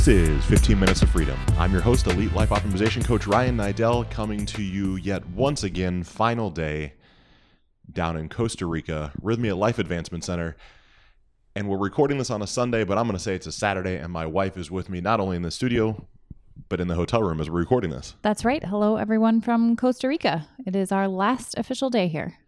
This is 15 Minutes of Freedom. I'm your host, Elite Life Optimization Coach Ryan Niddel, coming to you yet once again, final day down in Costa Rica, Rhythmia Life Advancement Center. And we're recording this on a Sunday, but I'm going to say it's a Saturday, and my wife is with me not only in the studio, but in the hotel room as we're recording this. That's right. Hello, everyone from Costa Rica. It is our last official day here.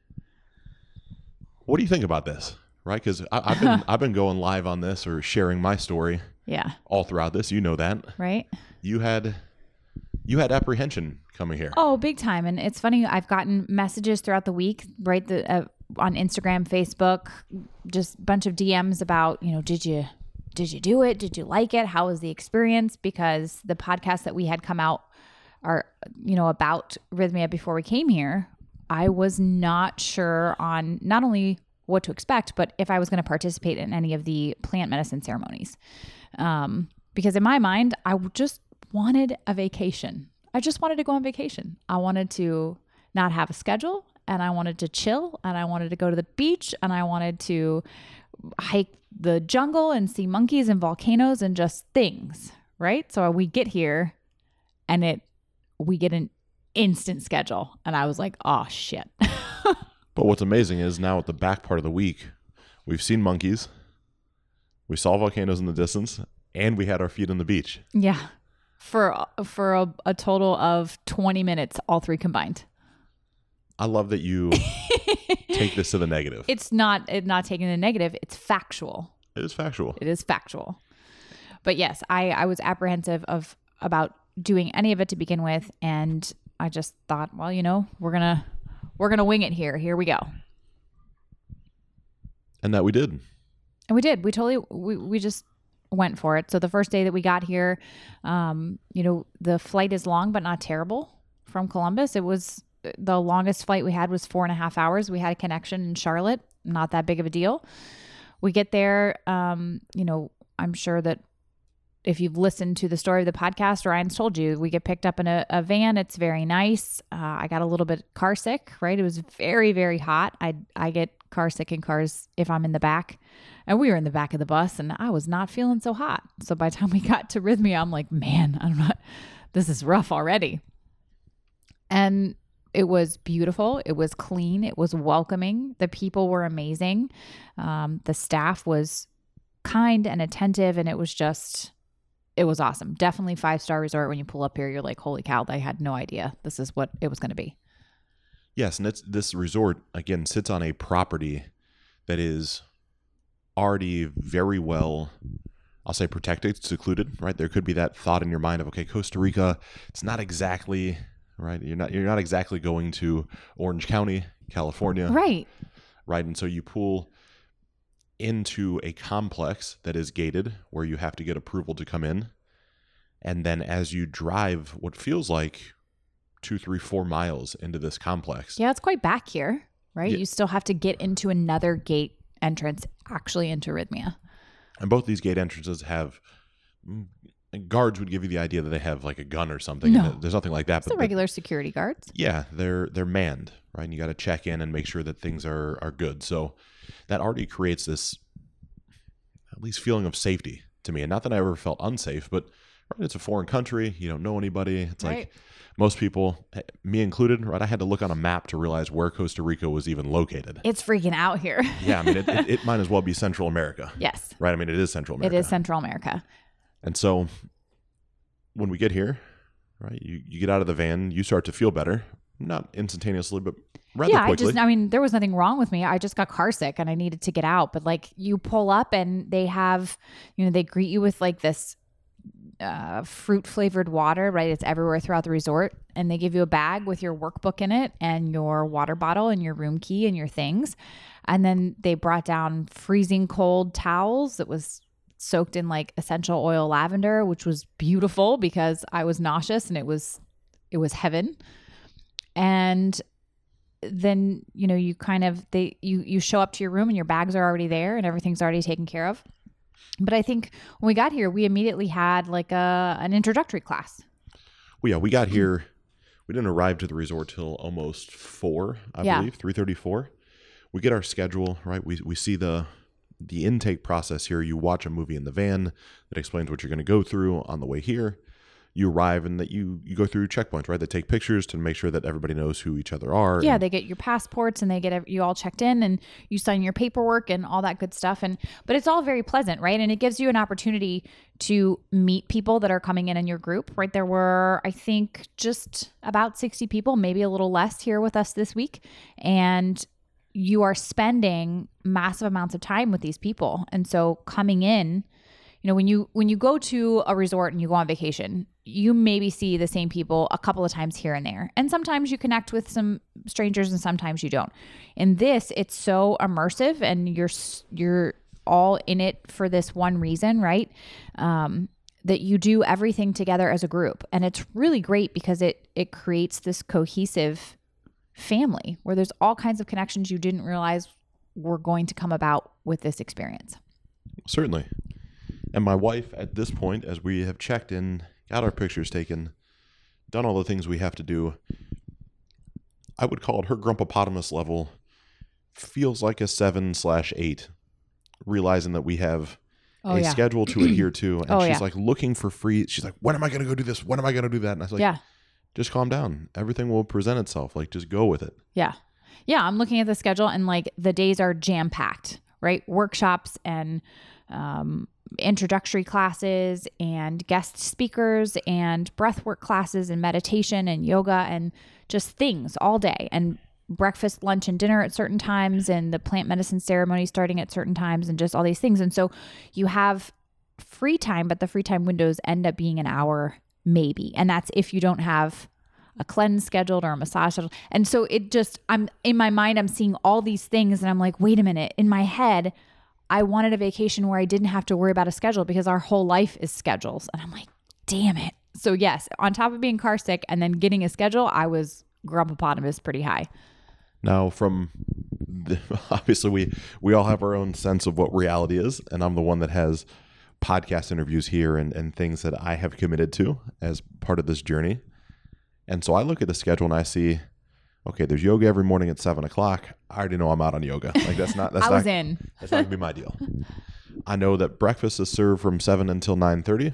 What do you think about this? Right? Because I've been I've been going live on this or sharing my story Yeah. all throughout this. You know that Right. you had you had apprehension coming here. Oh, big time. And it's funny. I've gotten messages throughout the week, right? The, uh, on Instagram, Facebook, just a bunch of DMs about, you know, did you did you do it? Did you like it? How was the experience? Because the podcast that we had come out are, you know, about Rhythmia before we came here, I was not sure on not only what to expect, but if I was going to participate in any of the plant medicine ceremonies. Um, because in my mind, I just wanted a vacation. I just wanted to go on vacation. I wanted to not have a schedule and I wanted to chill and I wanted to go to the beach and I wanted to hike the jungle and see monkeys and volcanoes and just things, right? So we get here and it we get an instant schedule and I was like, "Oh shit." But what's amazing is now at the back part of the week, we've seen monkeys, we saw volcanoes in the distance, and we had our feet on the beach. yeah. For for a, a total of 20 minutes all three combined. I love that you take this to the negative. It's not it not taking the negative, it's factual. it is factual. It is factual. But yes, I, I was apprehensive of about doing any of it to begin with, and I just thought, well, you know, we're gonna we're gonna wing it here. Here we go. And that we did. And we did. We totally we, we just went for it. So the first day that we got here, um, you know, the flight is long but not terrible from Columbus. It was the longest flight we had was four and a half hours. We had a connection in Charlotte, not that big of a deal. We get there, um, you know, I'm sure that if you've listened to the story of the podcast, Ryan's told you, we get picked up in a, a van. It's very nice. Uh, I got a little bit car sick, right? It was very, very hot. I I get car sick in cars if I'm in the back, and we were in the back of the bus, and I was not feeling so hot. So by the time we got to Rhythmia, I'm like, man, I'm not. This is rough already. And it was beautiful. It was clean. It was welcoming. The people were amazing. Um, the staff was kind and attentive, and it was just it was awesome. Definitely five star resort. When you pull up here, you're like, holy cow! I had no idea this is what it was going to be. Yes, and this resort again sits on a property that is already very well I'll say protected, secluded, right? There could be that thought in your mind of okay, Costa Rica, it's not exactly right. You're not you're not exactly going to Orange County, California, Right. right? And so you pull into a complex that is gated where you have to get approval to come in. And then as you drive what feels like two, three, four miles into this complex, Yeah, it's quite back here, right? Yeah. You still have to get into another gate entrance, actually into Rhythmia. and both these gate entrances have mm, guards would give you the idea that they have like a gun or something. No. There's nothing like that. It's the but regular security guards. yeah, they're they're manned, right? And you got to check in and make sure that things are are good. So that already creates this at least feeling of safety to me. And not that I ever felt unsafe, but right, it's a foreign country. You don't know anybody. It's Right. like most people, me included, right? I had to look on a map to realize where Costa Rica was even located. It's freaking out here. Yeah, I mean, it, it, it might as well be Central America, yes, right? I mean, it is Central America. it is Central America. And so when we get here, right, you, you get out of the van, you start to feel better. Not instantaneously, but rather yeah, I just, I mean, there was nothing wrong with me. I just got car sick and I needed to get out. But like, you pull up and they have, you know, they greet you with like this uh, fruit flavored water, right? It's everywhere throughout the resort. And they give you a bag with your workbook in it and your water bottle and your room key and your things. And then they brought down freezing cold towels that was soaked in like essential oil lavender, which was beautiful because I was nauseous and it was it was heaven. And then you know you kind of they you you show up to your room and your bags are already there and everything's already taken care of but i think when we got here we immediately had like a an introductory class well, yeah, we got here. We didn't arrive to the resort till almost four, I Yeah. believe, three thirty-four. We get our schedule right. We we see the the intake process here. You watch a movie in the van that explains what you're going to go through on the way here. You arrive and that you you go through checkpoints, right? They take pictures to make sure that everybody knows who each other are. Yeah, and- they get your passports and they get you all checked in and you sign your paperwork and all that good stuff. And but it's all very pleasant, right? And it gives you an opportunity to meet people that are coming in in your group. Right, there were I think just about sixty people, maybe a little less here with us this week, and you are spending massive amounts of time with these people. And so coming in you know when you when you go to a resort and you go on vacation you maybe see the same people a couple of times here and there. And sometimes you connect with some strangers and sometimes you don't. In this it's so immersive and you're you're all in it for this one reason right? Um, that you do everything together as a group. And it's really great because it it creates this cohesive family where there's all kinds of connections you didn't realize were going to come about with this experience. Certainly. And my wife, at this point, as we have checked in, got our pictures taken, done all the things we have to do, I would call it her grumpopotamus level feels like a seven slash eight, realizing that we have Oh, a yeah. schedule to adhere to. And Oh, she's yeah. like looking for free. She's like, when am I going to go do this? When am I going to do that? And I was like, yeah just calm down. Everything will present itself. Like, just go with it. Yeah. Yeah. I'm looking at the schedule and like the days are jam packed, right? Workshops and um, introductory classes and guest speakers and breathwork classes and meditation and yoga and just things all day and breakfast, lunch, and dinner at certain times and the plant medicine ceremony starting at certain times and just all these things. And so you have free time, but the free time windows end up being an hour maybe. And that's if you don't have a cleanse scheduled or a massage scheduled. And so it just, I'm in my mind, I'm seeing all these things and I'm like, wait a minute. In my head, I wanted a vacation where I didn't have to worry about a schedule because our whole life is schedules. And I'm like, damn it. So, yes, on top of being car sick and then getting a schedule, I was grumpopotamus pretty high. Now, from the, obviously we we all have our own sense of what reality is, and I'm the one that has podcast interviews here and and things that I have committed to as part of this journey. And so I look at the schedule and I see, okay, there's yoga every morning at seven o'clock. I already know I'm out on yoga. Like that's not that's I not was in. that's not gonna be my deal. I know that breakfast is served from seven until nine thirty.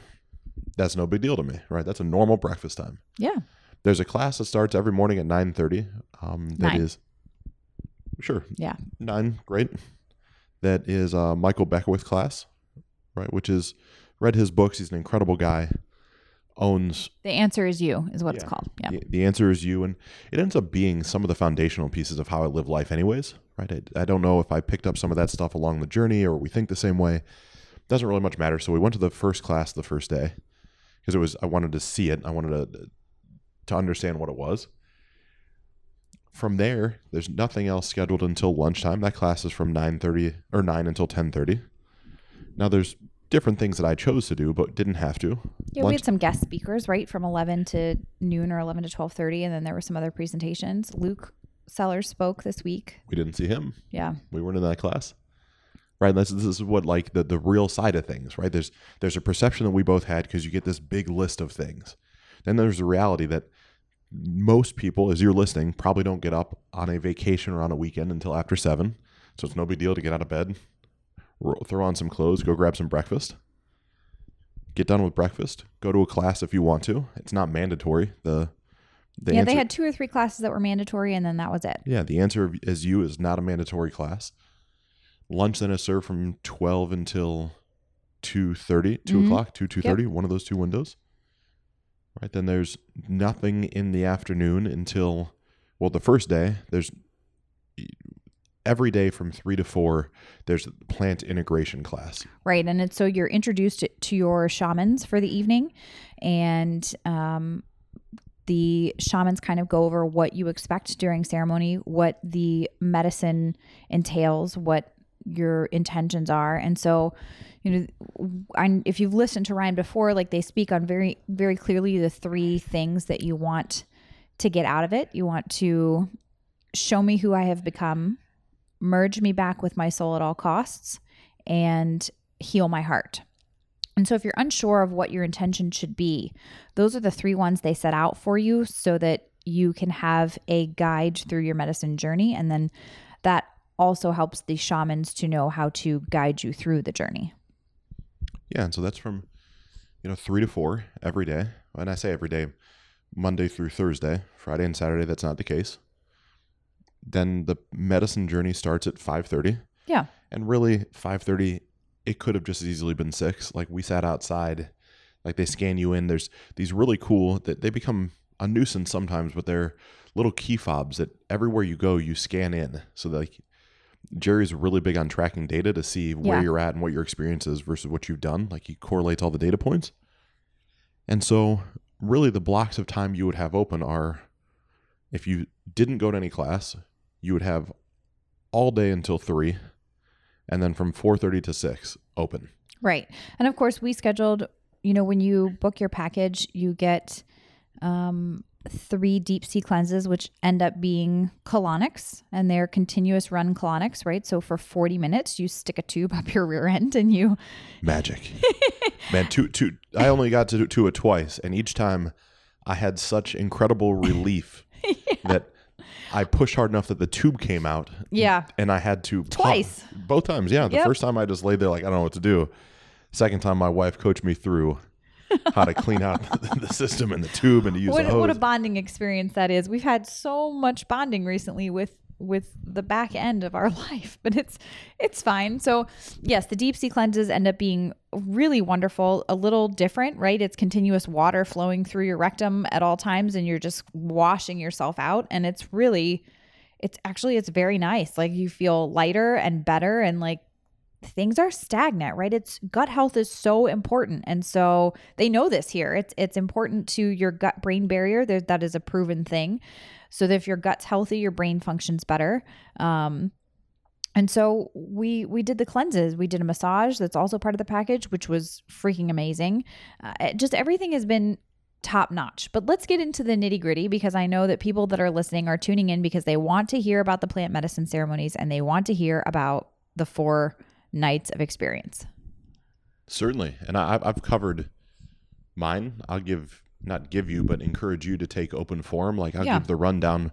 That's no big deal to me, right? That's a normal breakfast time. Yeah. There's a class that starts every morning at nine thirty. Um, that Nine. is sure Yeah. nine, great. That is uh, Michael Beckwith class, right? Which is read his books. He's an incredible guy. Owns The answer is you, is what it's called. Yeah. the, the answer is you, and it ends up being some of the foundational pieces of how I live life, anyways. Right? I, I don't know if I picked up some of that stuff along the journey or we think the same way. Doesn't really much matter. So we went to the first class the first day because it was I wanted to see it. I wanted to to understand what it was. From there, there's nothing else scheduled until lunchtime. That class is from 9:30 or 9 until 10:30. Now there's different things that I chose to do but didn't have to. Yeah, we had some guest speakers, right, from 11 to noon or 11 to 12:30 and then there were some other presentations. Luke Sellers spoke this week. we didn't see him. Yeah. we weren't in that class right this, this is what like the, the real side of things right there's there's a perception that we both had because you get this big list of things then there's the reality that most people as you're listening probably don't get up on a vacation or on a weekend until after seven so it's no big deal to get out of bed throw on some clothes go grab some breakfast get done with breakfast go to a class if you want to it's not mandatory the the yeah, answer, they had two or three classes that were mandatory and then that was it. yeah, the answer is you is not a mandatory class. Lunch then is served from twelve until two thirty, two Mhm. o'clock, two One of those two windows. Right then, there's nothing in the afternoon until well, the first day there's every day from three to four. There's a plant integration class. Right. And it's so you're introduced to your shamans for the evening and um the shamans kind of go over what you expect during ceremony, what the medicine entails, what your intentions are. And so, you know, I, if you've listened to Ryan before, like they speak on very, very clearly the three things that you want to get out of it. You want to show me who I have become, merge me back with my soul at all costs, and heal my heart. And so, if you're unsure of what your intention should be, those are the three ones they set out for you so that you can have a guide through your medicine journey. And then that also helps the shamans to know how to guide you through the journey. Yeah, and so that's from you know three to four every day. And I say every day, Monday through Thursday, Friday and Saturday, that's not the case. Then the medicine journey starts at five thirty. Yeah. And really, five thirty, it could have just as easily been six. Like we sat outside, like they scan you in. There's these really cool that they become a nuisance sometimes, but they're little key fobs that everywhere you go, you scan in. So like Jerry's really big on tracking data to see where Yeah. you're at and what your experience is versus what you've done. Like he correlates all the data points. And so really the blocks of time you would have open are if you didn't go to any class, you would have all day until 3 and then from 4:30 to 6 open. Right. And of course, we scheduled, you know, when you book your package, you get um, three deep sea cleanses, which end up being colonics and they're continuous run colonics, right? So for 40 minutes, you stick a tube up your rear end and you, Magic. Man, two, two, I only got to do it twice, and each time I had such incredible relief that I pushed hard enough that the tube came out. Yeah. And I had to pop- Twice. both times, yeah. The Yep. first time I just laid there like I don't know what to do. Second time, my wife coached me through how to clean out the system and the tube and to use what, what a bonding experience that is. We've had so much bonding recently with with the back end of our life, but it's it's fine. So yes, the deep sea cleanses end up being really wonderful, a little different, right? It's continuous water flowing through your rectum at all times and you're just washing yourself out and it's really it's actually it's very nice. Like you feel lighter and better and like things are stagnant, right? It's gut health is so important. And so they know this here. It's it's important to your gut brain barrier. There, that is a proven thing. So that if your gut's healthy, your brain functions better. Um and so we we did the cleanses. We did a massage that's also part of the package, which was freaking amazing. Uh, just everything has been top notch. But let's get into the nitty gritty because I know that people that are listening are tuning in because they want to hear about the plant medicine ceremonies and they want to hear about the four nights of experience. Certainly, and I, I've covered mine. I'll give not give you, but encourage you to take open forum. Like I'll Yeah. give the rundown,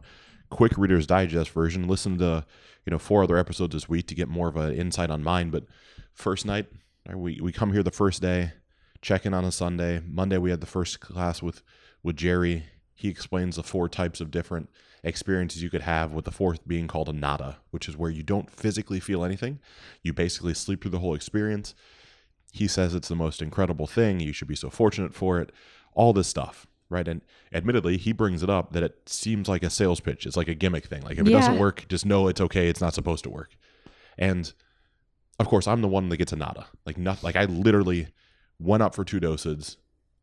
quick Reader's Digest version. Listen to you know four other episodes this week to get more of an insight on mine. But first night, we we come here the first day, check in on a Sunday. Monday we had the first class with with Jerry. He explains the four types of different experiences you could have, with the fourth being called a nada, which is where you don't physically feel anything. You basically sleep through the whole experience. He says it's the most incredible thing. You should be so fortunate for it. All this stuff, right? And admittedly, he brings it up that it seems like a sales pitch. It's like a gimmick thing. Like if it Yeah. doesn't work, just know it's okay. It's not supposed to work. And of course, I'm the one that gets a nada. Like not like I literally went up for two doses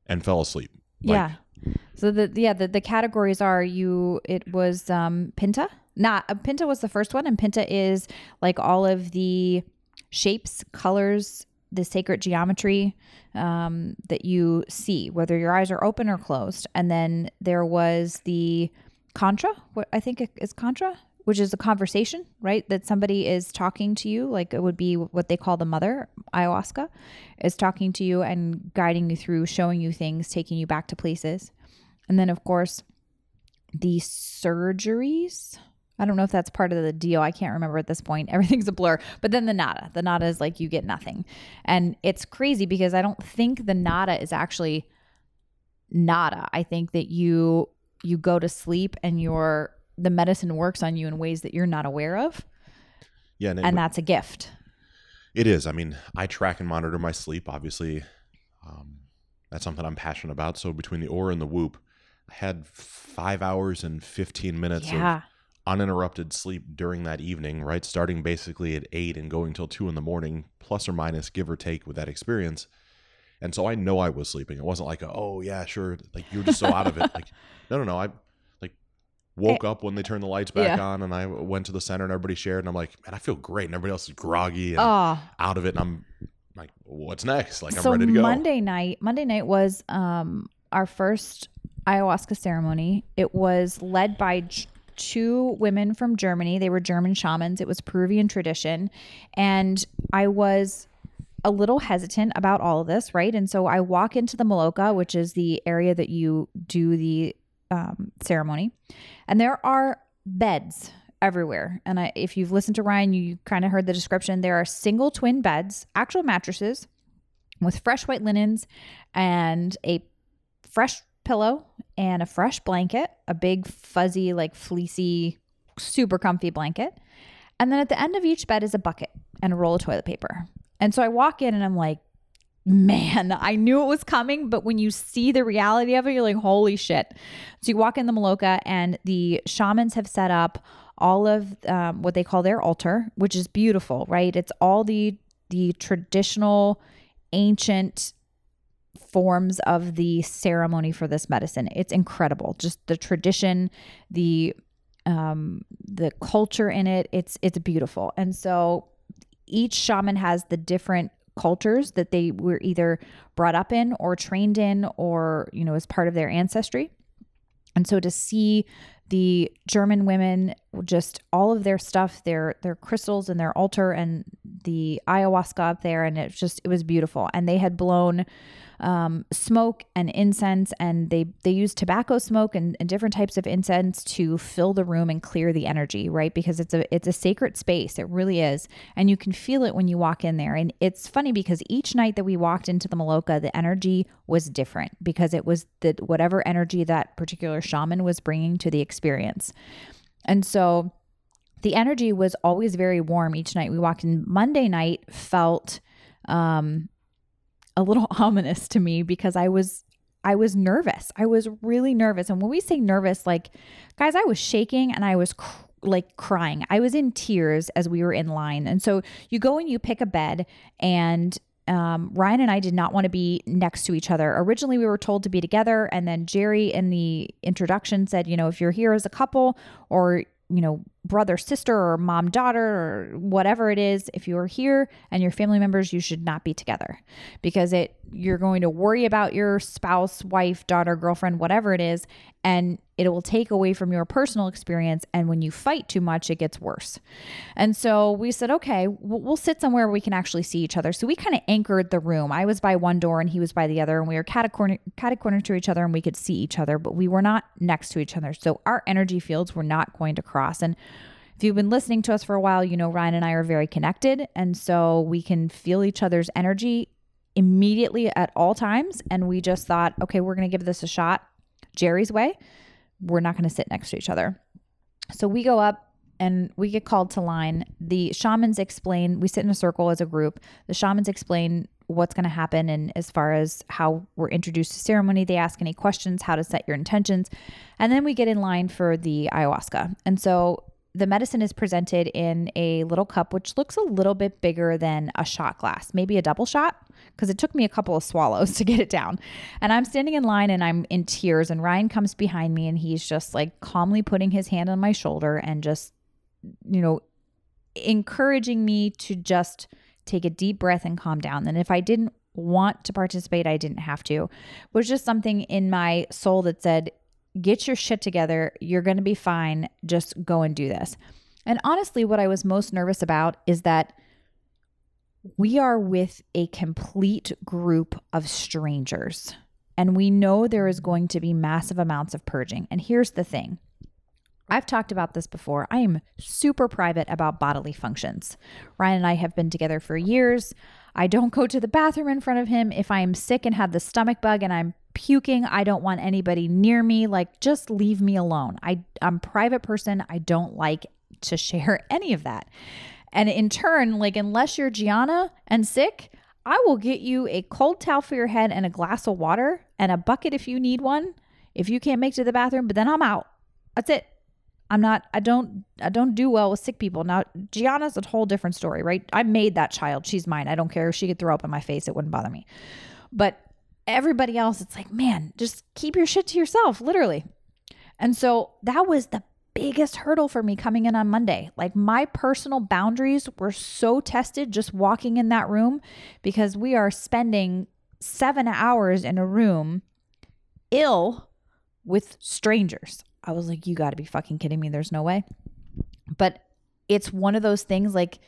and fell asleep. Like, yeah. So the yeah the, the categories are you it was um Pinta. Not uh, Pinta was the first one and Pinta is like all of the shapes, colors, the sacred geometry um, that you see, whether your eyes are open or closed. And then there was the contra, what I think is contra, which is a conversation, right? That somebody is talking to you, like it would be what they call the mother, ayahuasca, is talking to you and guiding you through, showing you things, taking you back to places. And then, of course, the surgeries. I don't know if that's part of the deal. I can't remember at this point. Everything's a blur. But then the nada. The nada is like you get nothing. And it's crazy because I don't think the nada is actually nada. I think that you you go to sleep and your the medicine works on you in ways that you're not aware of. yeah, and, it- And that's a gift. It is. I mean, I track and monitor my sleep. Obviously, um, that's something I'm passionate about. So between the Oura and the whoop, I had five hours and 15 minutes of Yeah. Uninterrupted sleep during that evening, right? Starting basically at eight and going till two in the morning, plus or minus, give or take with that experience. And so I know I was sleeping. It wasn't like, a, oh yeah, sure, like you're just so out of it. Like, no, no, no. I like woke up when they turned the lights back Yeah. on, and I went to the center, and everybody shared, and I'm like, man, I feel great, and everybody else is groggy and Oh, out of it, and I'm like, what's next? Like I'm so ready to go. Monday night, Monday night was um our first ayahuasca ceremony. It was led by j- two women from Germany. They were German shamans. It was Peruvian tradition, and I was a little hesitant about all of this, right? And so I walk into the Maloka, which is the area that you do the um, ceremony, and there are beds everywhere. And I, if you've listened to Ryan, you kind of heard the description. There are single twin beds, actual mattresses with fresh white linens and a fresh pillow and a fresh blanket, a big fuzzy, like fleecy, super comfy blanket. And then at the end of each bed is a bucket and a roll of toilet paper. And so I walk in and I'm like, man, I knew it was coming, but when you see the reality of it, you're like, holy shit. So you walk in the Maloka, and the shamans have set up all of um, what they call their altar, which is beautiful, right? It's all the the traditional, ancient forms of the ceremony for this medicine. It's incredible. Just the tradition, the um the culture in it it's it's beautiful and so each shaman has the different cultures that they were either brought up in or trained in or you know as part of their ancestry and so to see the german women just all of their stuff their their crystals and their altar and the ayahuasca up there and it just it was beautiful and they had blown um, smoke and incense, and they they use tobacco smoke and, and different types of incense to fill the room and clear the energy, right? Because it's a it's a sacred space. It really is, and you can feel it when you walk in there. And it's funny because each night that we walked into the Maloka, the energy was different because it was the whatever energy that particular shaman was bringing to the experience, and so the energy was always very warm each night we walked in monday night felt um a little ominous to me because I was I was nervous. I was really nervous. And when we say nervous, like guys, I was shaking and I was cr- like crying. I was in tears as we were in line. And so you go and you pick a bed and um, Ryan and I did not want to be next to each other. Originally, we were told to be together, and then Jerry in the introduction said, you know, if you're here as a couple or you know, brother, sister, or mom, daughter, or whatever it is, if you are here and your family members, you should not be together because it you're going to worry about your spouse, wife, daughter, girlfriend, whatever it is, and it will take away from your personal experience. And when you fight too much, it gets worse. And so we said, okay, we'll, sit somewhere we can actually see each other. So we kind of anchored the room. I was by one door and he was by the other, and we were cat corner, cat corner to each other, and we could see each other, but we were not next to each other. So our energy fields were not going to cross. And if you've been listening to us for a while, you know Ryan and I are very connected. And so we can feel each other's energy immediately at all times. And we just thought, okay, we're going to give this a shot Jerry's way. We're not going to sit next to each other. So we go up and we get called to line. The shamans explain, we sit in a circle as a group. The shamans explain what's going to happen and as far as how we're introduced to ceremony they ask any questions how to set your intentions and then we get in line for the ayahuasca and so the medicine is presented in a little cup, which looks a little bit bigger than a shot glass, maybe a double shot, because it took me a couple of swallows to get it down. And I'm standing in line and I'm in tears. And Ryan comes behind me and he's just like calmly putting his hand on my shoulder and just, you know, encouraging me to just take a deep breath and calm down. And if I didn't want to participate, I didn't have to. Was just something in my soul that said, get your shit together. You're going to be fine. Just go and do this. And honestly, what I was most nervous about is that we are with a complete group of strangers. And we know there is going to be massive amounts of purging. And here's the thing I've talked about this before. I am super private about bodily functions. Ryan and I have been together for years. I don't go to the bathroom in front of him. If I am sick and have the stomach bug and I'm puking. I don't want anybody near me. Like, just leave me alone. I, I'm a private person. I don't like to share any of that. And in turn, like, unless you're Gianna and sick, I will get you a cold towel for your head and a glass of water and a bucket if you need one. If you can't make to the bathroom, but then I'm out. That's it. I'm not I don't I don't do well with sick people. Now Gianna's a whole different story, right? I made that child. She's mine. I don't care if she could throw up in my face. It wouldn't bother me. But everybody else, it's like, man, just keep your shit to yourself, literally. And so that was the biggest hurdle for me coming in on Monday. Like my personal boundaries were so tested just walking in that room because we are spending seven hours in a room ill with strangers. I was like, you got to be fucking kidding me. There's no way. But it's one of those things like,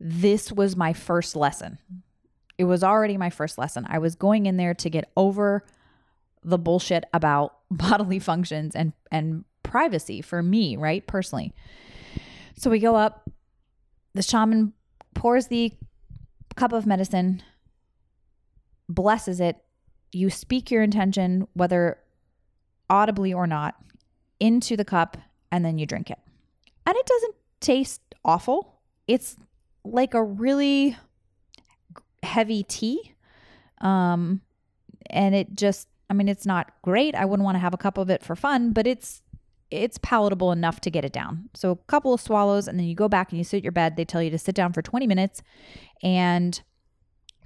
this was my first lesson. It was already my first lesson. I was going in there to get over the bullshit about bodily functions and and privacy for me, right? Personally. So we go up. The shaman pours the cup of medicine, blesses it. You speak your intention, whether audibly or not, into the cup, and then you drink it. And it doesn't taste awful. It's like a really heavy tea. Um, and it just, I mean, it's not great. I wouldn't want to have a cup of it for fun, but it's it's palatable enough to get it down. So a couple of swallows and then you go back and you sit at your bed. They tell you to sit down for 20 minutes and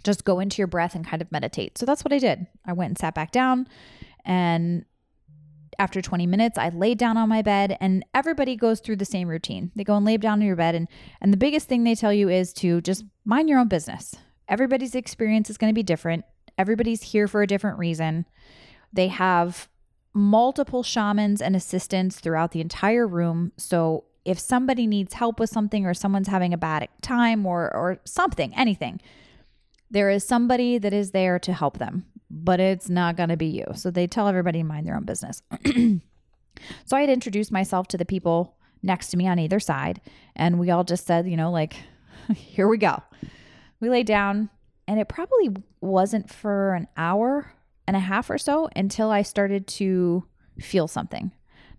just go into your breath and kind of meditate. So that's what I did. I went and sat back down and after 20 minutes I laid down on my bed and everybody goes through the same routine. They go and lay down on your bed and and the biggest thing they tell you is to just mind your own business. Everybody's experience is going to be different. Everybody's here for a different reason. They have multiple shamans and assistants throughout the entire room. So if somebody needs help with something or someone's having a bad time or or something, anything, there is somebody that is there to help them, but it's not going to be you. So they tell everybody to mind their own business. so I had introduced myself to the people next to me on either side, and we all just said, you know, like, here we go. We lay down, and it probably wasn't for an hour and a half or so until I started to feel something.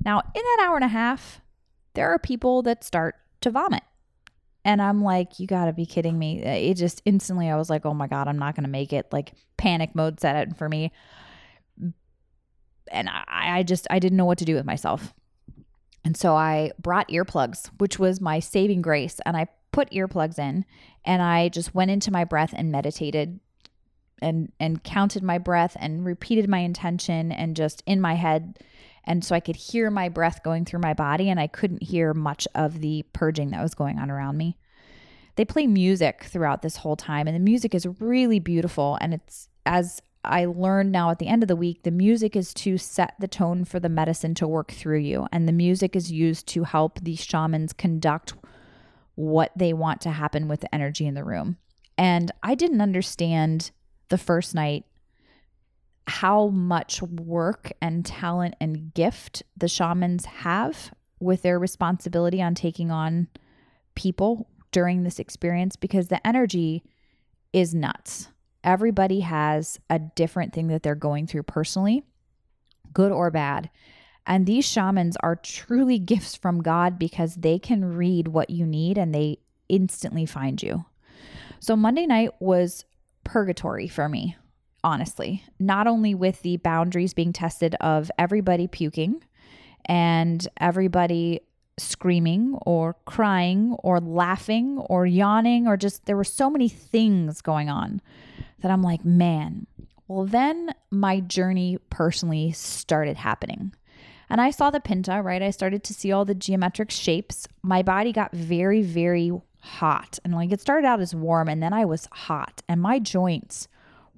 Now, in that hour and a half, there are people that start to vomit. And I'm like, you gotta be kidding me. Uh, it just instantly, I was like, oh my God, I'm not gonna make it. Like, panic mode set in for me. And I, I just, I didn't know what to do with myself. And so I brought earplugs, which was my saving grace. And I put earplugs in and I just went into my breath and meditated and and counted my breath and repeated my intention and just in my head and so I could hear my breath going through my body and I couldn't hear much of the purging that was going on around me. They play music throughout this whole time and the music is really beautiful and it's as I learned now at the end of the week, the music is to set the tone for the medicine to work through you. And the music is used to help the shamans conduct what they want to happen with the energy in the room. And I didn't understand the first night how much work and talent and gift the shamans have with their responsibility on taking on people during this experience because the energy is nuts. Everybody has a different thing that they're going through personally, good or bad. And these shamans are truly gifts from God because they can read what you need and they instantly find you. So Monday night was purgatory for me, honestly. Not only with the boundaries being tested of everybody puking and everybody screaming or crying or laughing or yawning or just there were so many things going on that I'm like, man. Well, then my journey personally started happening. And I saw the Pinta, right? I started to see all the geometric shapes. My body got very, very hot. And like it started out as warm and then I was hot and my joints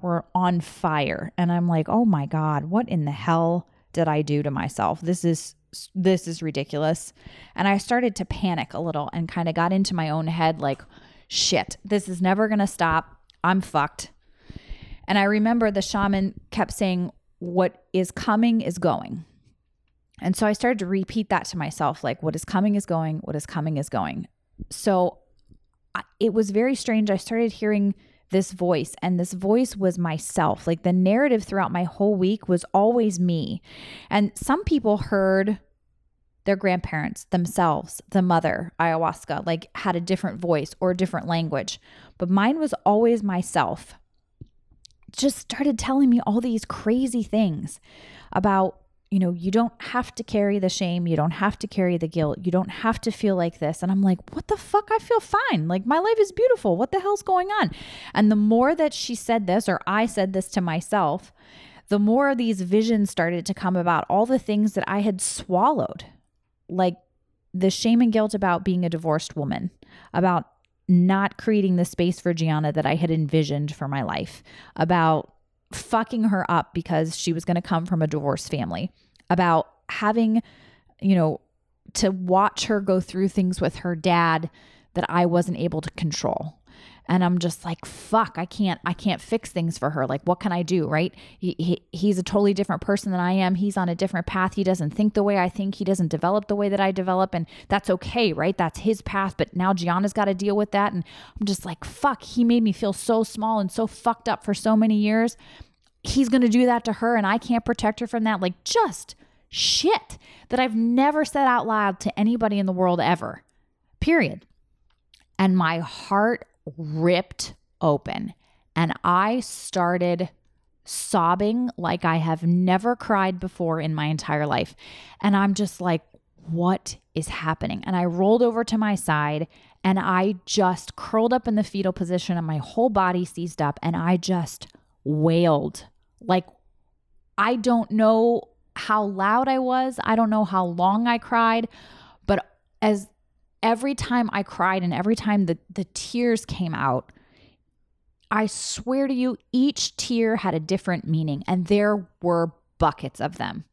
were on fire. And I'm like, "Oh my god, what in the hell did I do to myself? This is this is ridiculous." And I started to panic a little and kind of got into my own head like, "Shit, this is never to stop. I'm fucked." And I remember the shaman kept saying, "What is coming is going." And so I started to repeat that to myself like, what is coming is going, what is coming is going. So it was very strange. I started hearing this voice, and this voice was myself. Like the narrative throughout my whole week was always me. And some people heard their grandparents, themselves, the mother, ayahuasca, like had a different voice or a different language. But mine was always myself. Just started telling me all these crazy things about you know, you don't have to carry the shame. You don't have to carry the guilt. You don't have to feel like this. And I'm like, what the fuck? I feel fine. Like, my life is beautiful. What the hell's going on? And the more that she said this, or I said this to myself, the more these visions started to come about all the things that I had swallowed, like the shame and guilt about being a divorced woman, about not creating the space for Gianna that I had envisioned for my life, about fucking her up because she was going to come from a divorced family, about having, you know, to watch her go through things with her dad that I wasn't able to control. And i'm just like fuck i can't i can't fix things for her. Like what can i do right? He, he, he's a totally different person than i am. He's on a different path. He doesn't think the way i think. He doesn't develop the way that i develop. And that's okay right? That's his path. But now gianna's got to deal with that. And i'm just like fuck he made me feel so small and so fucked up for so many years. He's going to do that to her and i can't protect her from that. Like just shit that i've never said out loud to anybody in the world ever period. And my heart ripped open and I started sobbing like I have never cried before in my entire life. And I'm just like, what is happening? And I rolled over to my side and I just curled up in the fetal position and my whole body seized up and I just wailed. Like, I don't know how loud I was. I don't know how long I cried, but as every time I cried and every time the, the tears came out, I swear to you, each tear had a different meaning, and there were buckets of them.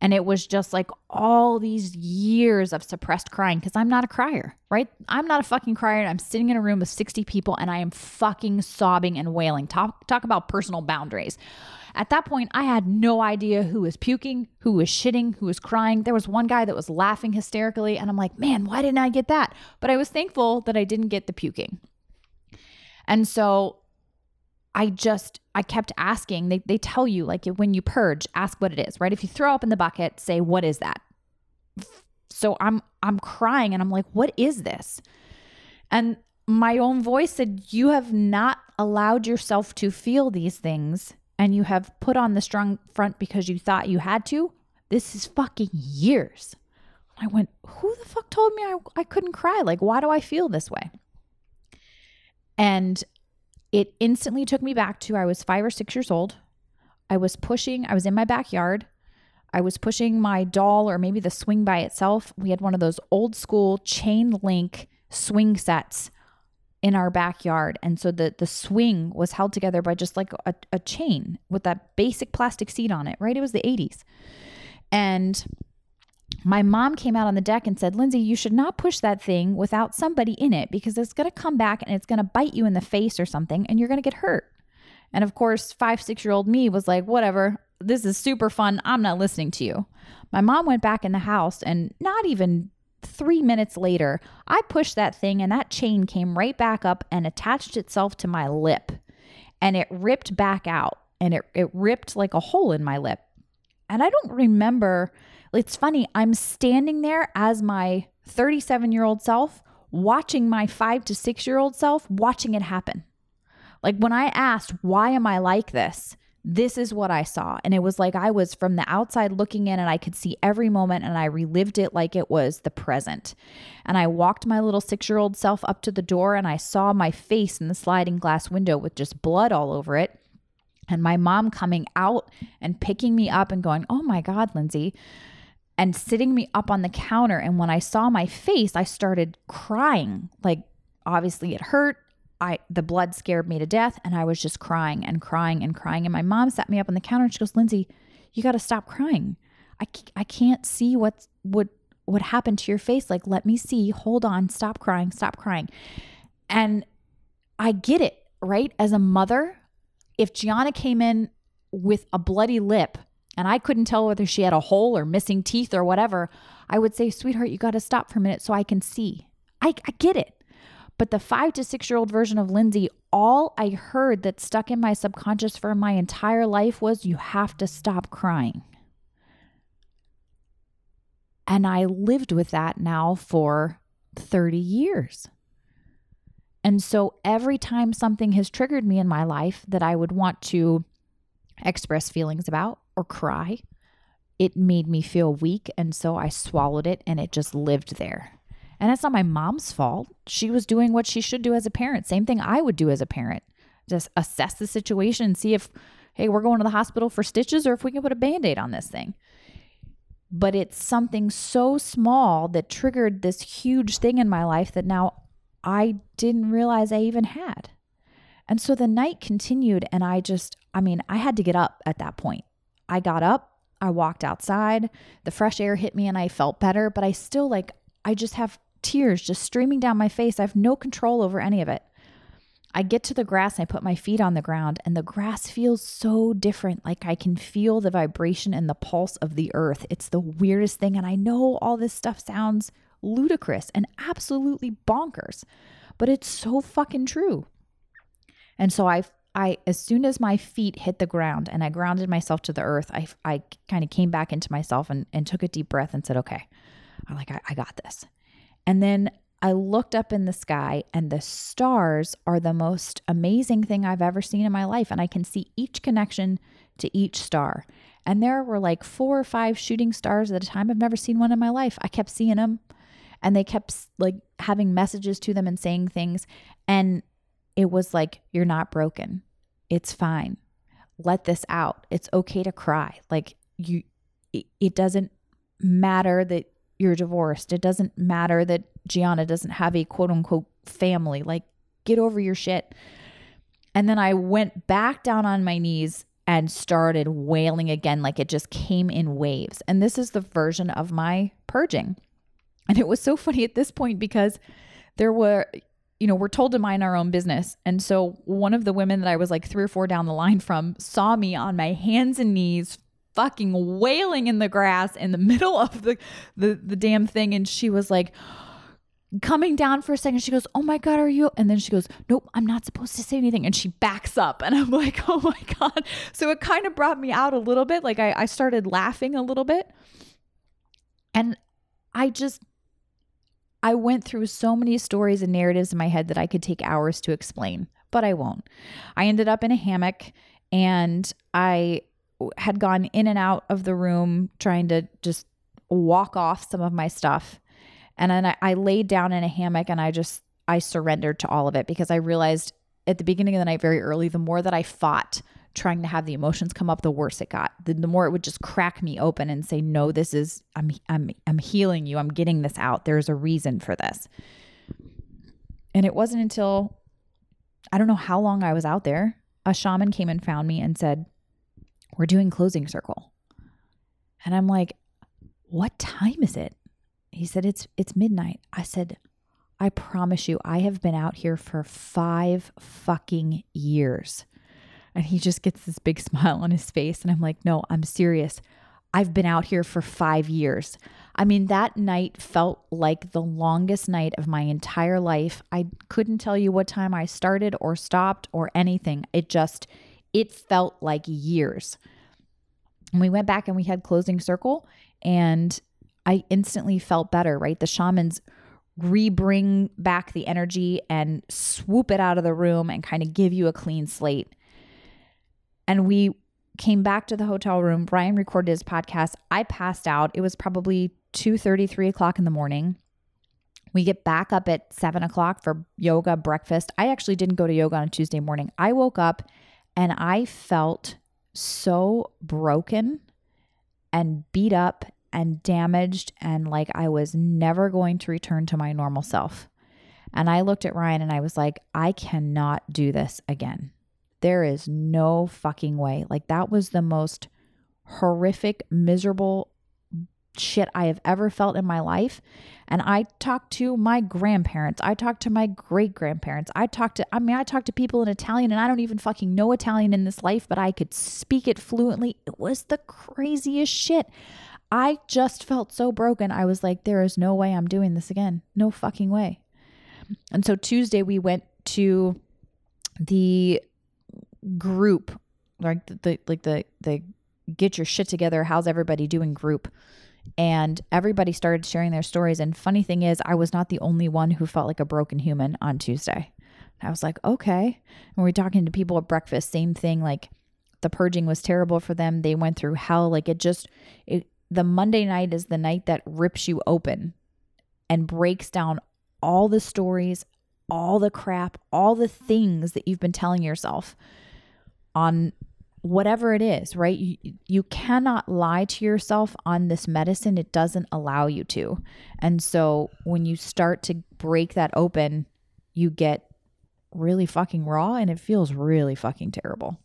And it was just like all these years of suppressed crying because I'm not a crier, right? I'm not a fucking crier. I'm sitting in a room with 60 people and I am fucking sobbing and wailing. Talk, talk about personal boundaries. At that point, I had no idea who was puking, who was shitting, who was crying. There was one guy that was laughing hysterically, and I'm like, man, why didn't I get that? But I was thankful that I didn't get the puking. And so I just, I kept asking. They, they tell you, like, when you purge, ask what it is, right? If you throw up in the bucket, say, what is that? So I'm, I'm crying and I'm like, what is this? And my own voice said, You have not allowed yourself to feel these things and you have put on the strong front because you thought you had to, this is fucking years. I went, who the fuck told me I, I couldn't cry? Like, why do I feel this way? And it instantly took me back to I was five or six years old. I was pushing, I was in my backyard. I was pushing my doll or maybe the swing by itself. We had one of those old school chain link swing sets in our backyard. And so the the swing was held together by just like a, a chain with that basic plastic seat on it, right? It was the 80s. And my mom came out on the deck and said, Lindsay, you should not push that thing without somebody in it because it's going to come back and it's going to bite you in the face or something and you're going to get hurt. And of course, five, six year old me was like, whatever, this is super fun. I'm not listening to you. My mom went back in the house and not even three minutes later, I pushed that thing and that chain came right back up and attached itself to my lip. And it ripped back out and it, it ripped like a hole in my lip. And I don't remember. It's funny, I'm standing there as my 37 year old self watching my five to six year old self watching it happen. Like when I asked, why am I like this? This is what I saw. And it was like I was from the outside looking in and I could see every moment and I relived it like it was the present. And I walked my little six year old self up to the door and I saw my face in the sliding glass window with just blood all over it. And my mom coming out and picking me up and going, Oh my God, Lindsay, and sitting me up on the counter. And when I saw my face, I started crying. Like, obviously, it hurt. I the blood scared me to death and I was just crying and crying and crying and my mom sat me up on the counter and she goes, "Lindsay, you got to stop crying. I I can't see what what what happened to your face. Like let me see. Hold on. Stop crying. Stop crying." And I get it, right? As a mother, if Gianna came in with a bloody lip and I couldn't tell whether she had a hole or missing teeth or whatever, I would say, "Sweetheart, you got to stop for a minute so I can see." I, I get it. But the five to six year old version of Lindsay, all I heard that stuck in my subconscious for my entire life was you have to stop crying. And I lived with that now for 30 years. And so every time something has triggered me in my life that I would want to express feelings about or cry, it made me feel weak. And so I swallowed it and it just lived there. And it's not my mom's fault. She was doing what she should do as a parent. Same thing I would do as a parent. Just assess the situation and see if, hey, we're going to the hospital for stitches or if we can put a band aid on this thing. But it's something so small that triggered this huge thing in my life that now I didn't realize I even had. And so the night continued, and I just, I mean, I had to get up at that point. I got up, I walked outside, the fresh air hit me, and I felt better, but I still like, I just have tears just streaming down my face. I have no control over any of it. I get to the grass and I put my feet on the ground, and the grass feels so different. Like I can feel the vibration and the pulse of the earth. It's the weirdest thing. And I know all this stuff sounds ludicrous and absolutely bonkers, but it's so fucking true. And so I, I, as soon as my feet hit the ground and I grounded myself to the earth, I, I kind of came back into myself and, and took a deep breath and said, okay, I'm like, I, I got this. And then I looked up in the sky, and the stars are the most amazing thing I've ever seen in my life. And I can see each connection to each star. And there were like four or five shooting stars at a time. I've never seen one in my life. I kept seeing them, and they kept like having messages to them and saying things. And it was like, You're not broken. It's fine. Let this out. It's okay to cry. Like, you, it, it doesn't matter that you're divorced. It doesn't matter that Gianna doesn't have a quote unquote family. Like, get over your shit. And then I went back down on my knees and started wailing again, like it just came in waves. And this is the version of my purging. And it was so funny at this point because there were, you know, we're told to mind our own business. And so one of the women that I was like three or four down the line from saw me on my hands and knees fucking wailing in the grass in the middle of the the, the damn thing. And she was like coming down for a second. She goes oh my god are you? And then she goes nope i'm not supposed to say anything. And she backs up. And i'm like oh my god. So it kind of brought me out a little bit. Like I, I started laughing a little bit. And i just i went through so many stories and narratives in my head that i could take hours to explain but i won't. I ended up in a hammock and i had gone in and out of the room trying to just walk off some of my stuff. And then I, I laid down in a hammock and I just, I surrendered to all of it because I realized at the beginning of the night, very early, the more that I fought trying to have the emotions come up, the worse it got. The, the more it would just crack me open and say, no, this is, I'm, I'm, I'm healing you. I'm getting this out. There's a reason for this. And it wasn't until I don't know how long I was out there, a shaman came and found me and said, we're doing closing circle. And I'm like, what time is it? He said, it's, it's midnight. I said, I promise you, I have been out here for five fucking years. And he just gets this big smile on his face. And I'm like, no, I'm serious. I've been out here for five years. I mean, that night felt like the longest night of my entire life. I couldn't tell you what time I started or stopped or anything. It just, it felt like years. And we went back and we had closing circle and I instantly felt better, right? The shamans re-bring back the energy and swoop it out of the room and kind of give you a clean slate. And we came back to the hotel room. Brian recorded his podcast. I passed out. It was probably 2 3 o'clock in the morning. We get back up at 7 o'clock for yoga, breakfast. I actually didn't go to yoga on Tuesday morning. I woke up and I felt so broken and beat up and damaged and like I was never going to return to my normal self. And I looked at Ryan and I was like, I cannot do this again. There is no fucking way. Like, that was the most horrific, miserable shit I have ever felt in my life. And I talked to my grandparents. I talked to my great grandparents. I talked to, I mean, I talked to people in Italian and I don't even fucking know Italian in this life, but I could speak it fluently. It was the craziest shit. I just felt so broken. I was like, there is no way I'm doing this again. No fucking way. And so Tuesday we went to the group, like the, like the, the get your shit together. How's everybody doing group? And everybody started sharing their stories. And funny thing is, I was not the only one who felt like a broken human on Tuesday. I was like, okay. And we are talking to people at breakfast, same thing. Like the purging was terrible for them. They went through hell. Like it just, it, the Monday night is the night that rips you open and breaks down all the stories, all the crap, all the things that you've been telling yourself on whatever it is, right? You, you cannot lie to yourself on this medicine. It doesn't allow you to. And so when you start to break that open, you get really fucking raw and it feels really fucking terrible.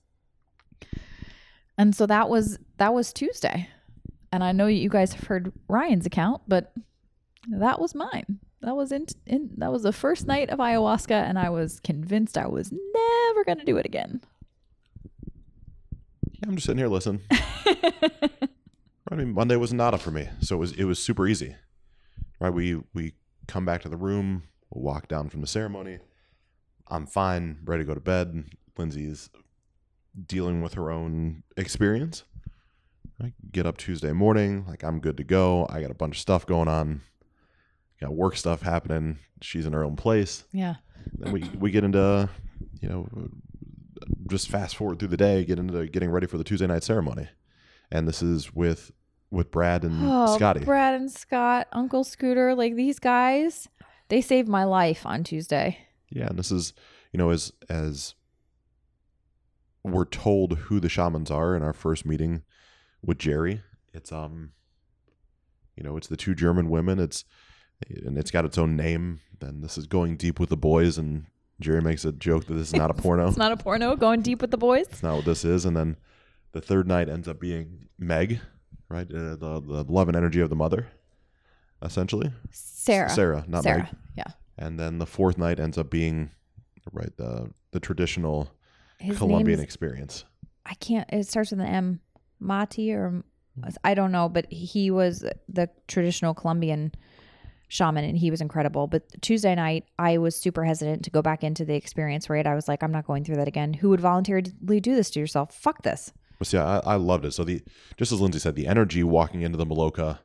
And so that was that was Tuesday. And I know you guys have heard Ryan's account, but that was mine. That was in, in that was the first night of ayahuasca, and I was convinced I was never gonna do it again. Yeah, I'm just sitting here listening. I mean, Monday was nada for me, so it was it was super easy. Right? We we come back to the room, we'll walk down from the ceremony. I'm fine, ready to go to bed. Lindsay's dealing with her own experience. I get up Tuesday morning, like I'm good to go. I got a bunch of stuff going on. Got work stuff happening. She's in her own place. Yeah. Then we we get into, you know, just fast forward through the day, get into getting ready for the Tuesday night ceremony, and this is with with Brad and Oh, Scotty. Brad and Scott, Uncle Scooter, like these guys, they saved my life on Tuesday. Yeah, and this is, you know, as as we're told who the shamans are in our first meeting with Jerry. It's um, you know, it's the two German women. It's and it's got its own name. Then this is going deep with the boys, and Jerry makes a joke that this is not a porno. It's not a porno. Going deep with the boys. It's not what this is. And then the third night ends up being Meg, right? Uh, the the love and energy of the mother, essentially. Sarah. Sarah, not Sarah. Meg. Yeah. And then the fourth night ends up being, right, the the traditional His Colombian experience. I can't. It starts with an M. Mati or I don't know, but he was the traditional Colombian shaman, and he was incredible. But Tuesday night, I was super hesitant to go back into the experience. Right, I was like, I'm not going through that again. Who would voluntarily do this to yourself? Fuck this. But see, I, I loved it. So the just as Lindsay said, the energy walking into the Maloka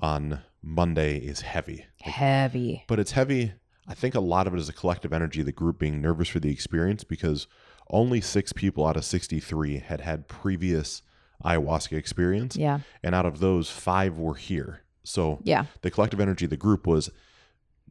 on Monday is heavy. Heavy. but it's heavy. I think a lot of it is a collective energy, the group being nervous for the experience because only six people out of 63 had had previous ayahuasca experience. Yeah. And out of those, five were here. So Yeah. the collective energy of the group was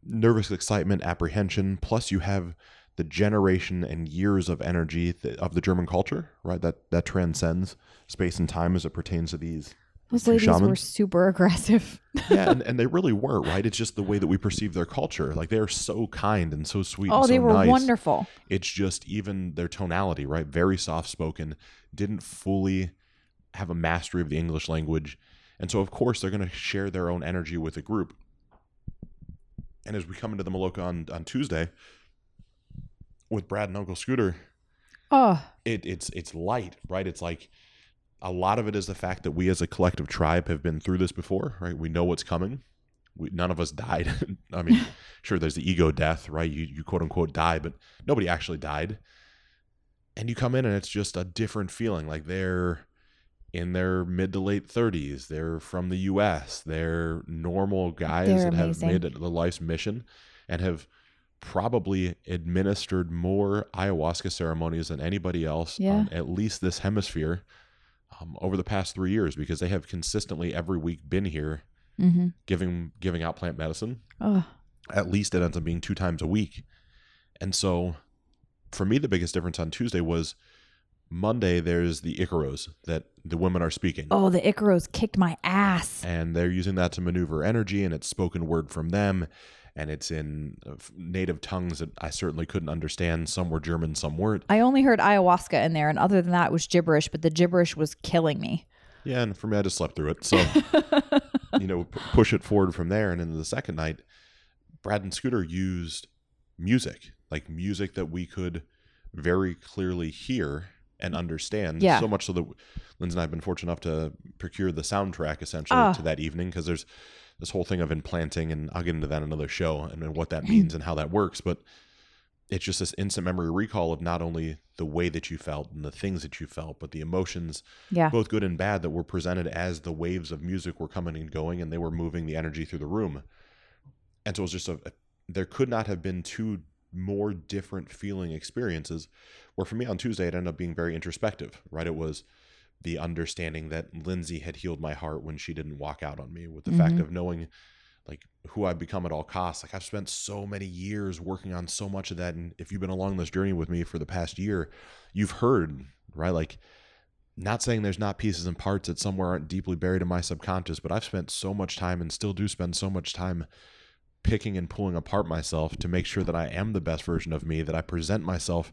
nervous excitement, apprehension, plus you have the generation and years of energy th- of the German culture, right? That that transcends space and time as it pertains to these Those ladies were super aggressive. yeah, and, and they really weren't, right? It's just the way that we perceive their culture. Like they are so kind and so sweet. oh, and so they were nice. wonderful. It's just even their tonality, right? Very soft spoken, didn't fully have a mastery of the English language. And so, of course, they're going to share their own energy with the group. And as we come into the Maloka on, on Tuesday with Brad and Uncle Scooter, Oh, it, it's it's light, right? It's like a lot of it is the fact that we as a collective tribe have been through this before, right? We know what's coming. We, none of us died. I mean, sure, there's the ego death, right? You, you quote unquote die, but nobody actually died. And you come in and it's just a different feeling. Like they're in their mid to late 30s. They're from the US. They're normal guys They're that have made it the life's mission and have probably administered more ayahuasca ceremonies than anybody else Yeah. on at least this hemisphere um, over the past three years because they have consistently every week been here mm-hmm. giving giving out plant medicine oh, at least it ends up being two times a week. And so for me, the biggest difference on Tuesday was Monday, there's the Icaros that the women are speaking. oh, the Icaros kicked my ass. And they're using that to maneuver energy, and it's spoken word from them. And it's in uh, native tongues that I certainly couldn't understand. Some were German, some weren't. I only heard ayahuasca in there, and other than that, it was gibberish. But the gibberish was killing me. Yeah, and for me, I just slept through it. So, you know, p- push it forward from there. And into the second night, Brad and Scooter used music, like music that we could very clearly hear and understand. Yeah. So much so that Lindsay and I have been fortunate enough to procure the soundtrack essentially Ah. to that evening because there's this whole thing of implanting, and I'll get into that in another show and, what that means and how that works. But it's just this instant memory recall of not only the way that you felt and the things that you felt, but the emotions Yeah. both good and bad that were presented as the waves of music were coming and going and they were moving the energy through the room and so it was just a there could not have been two more different feeling experiences where for me on tuesday it ended up being very introspective right? It was the understanding that lindsay had healed my heart when she didn't walk out on me with the fact Mhm. of knowing like who i've become at all costs. Like i've spent so many years working on so much of that and if you've been along this journey with me for the past year you've heard right? Like not saying there's not pieces and parts that somewhere aren't deeply buried in my subconscious, but I've spent so much time and still do spend so much time picking and pulling apart myself to make sure that I am the best version of me, that I present myself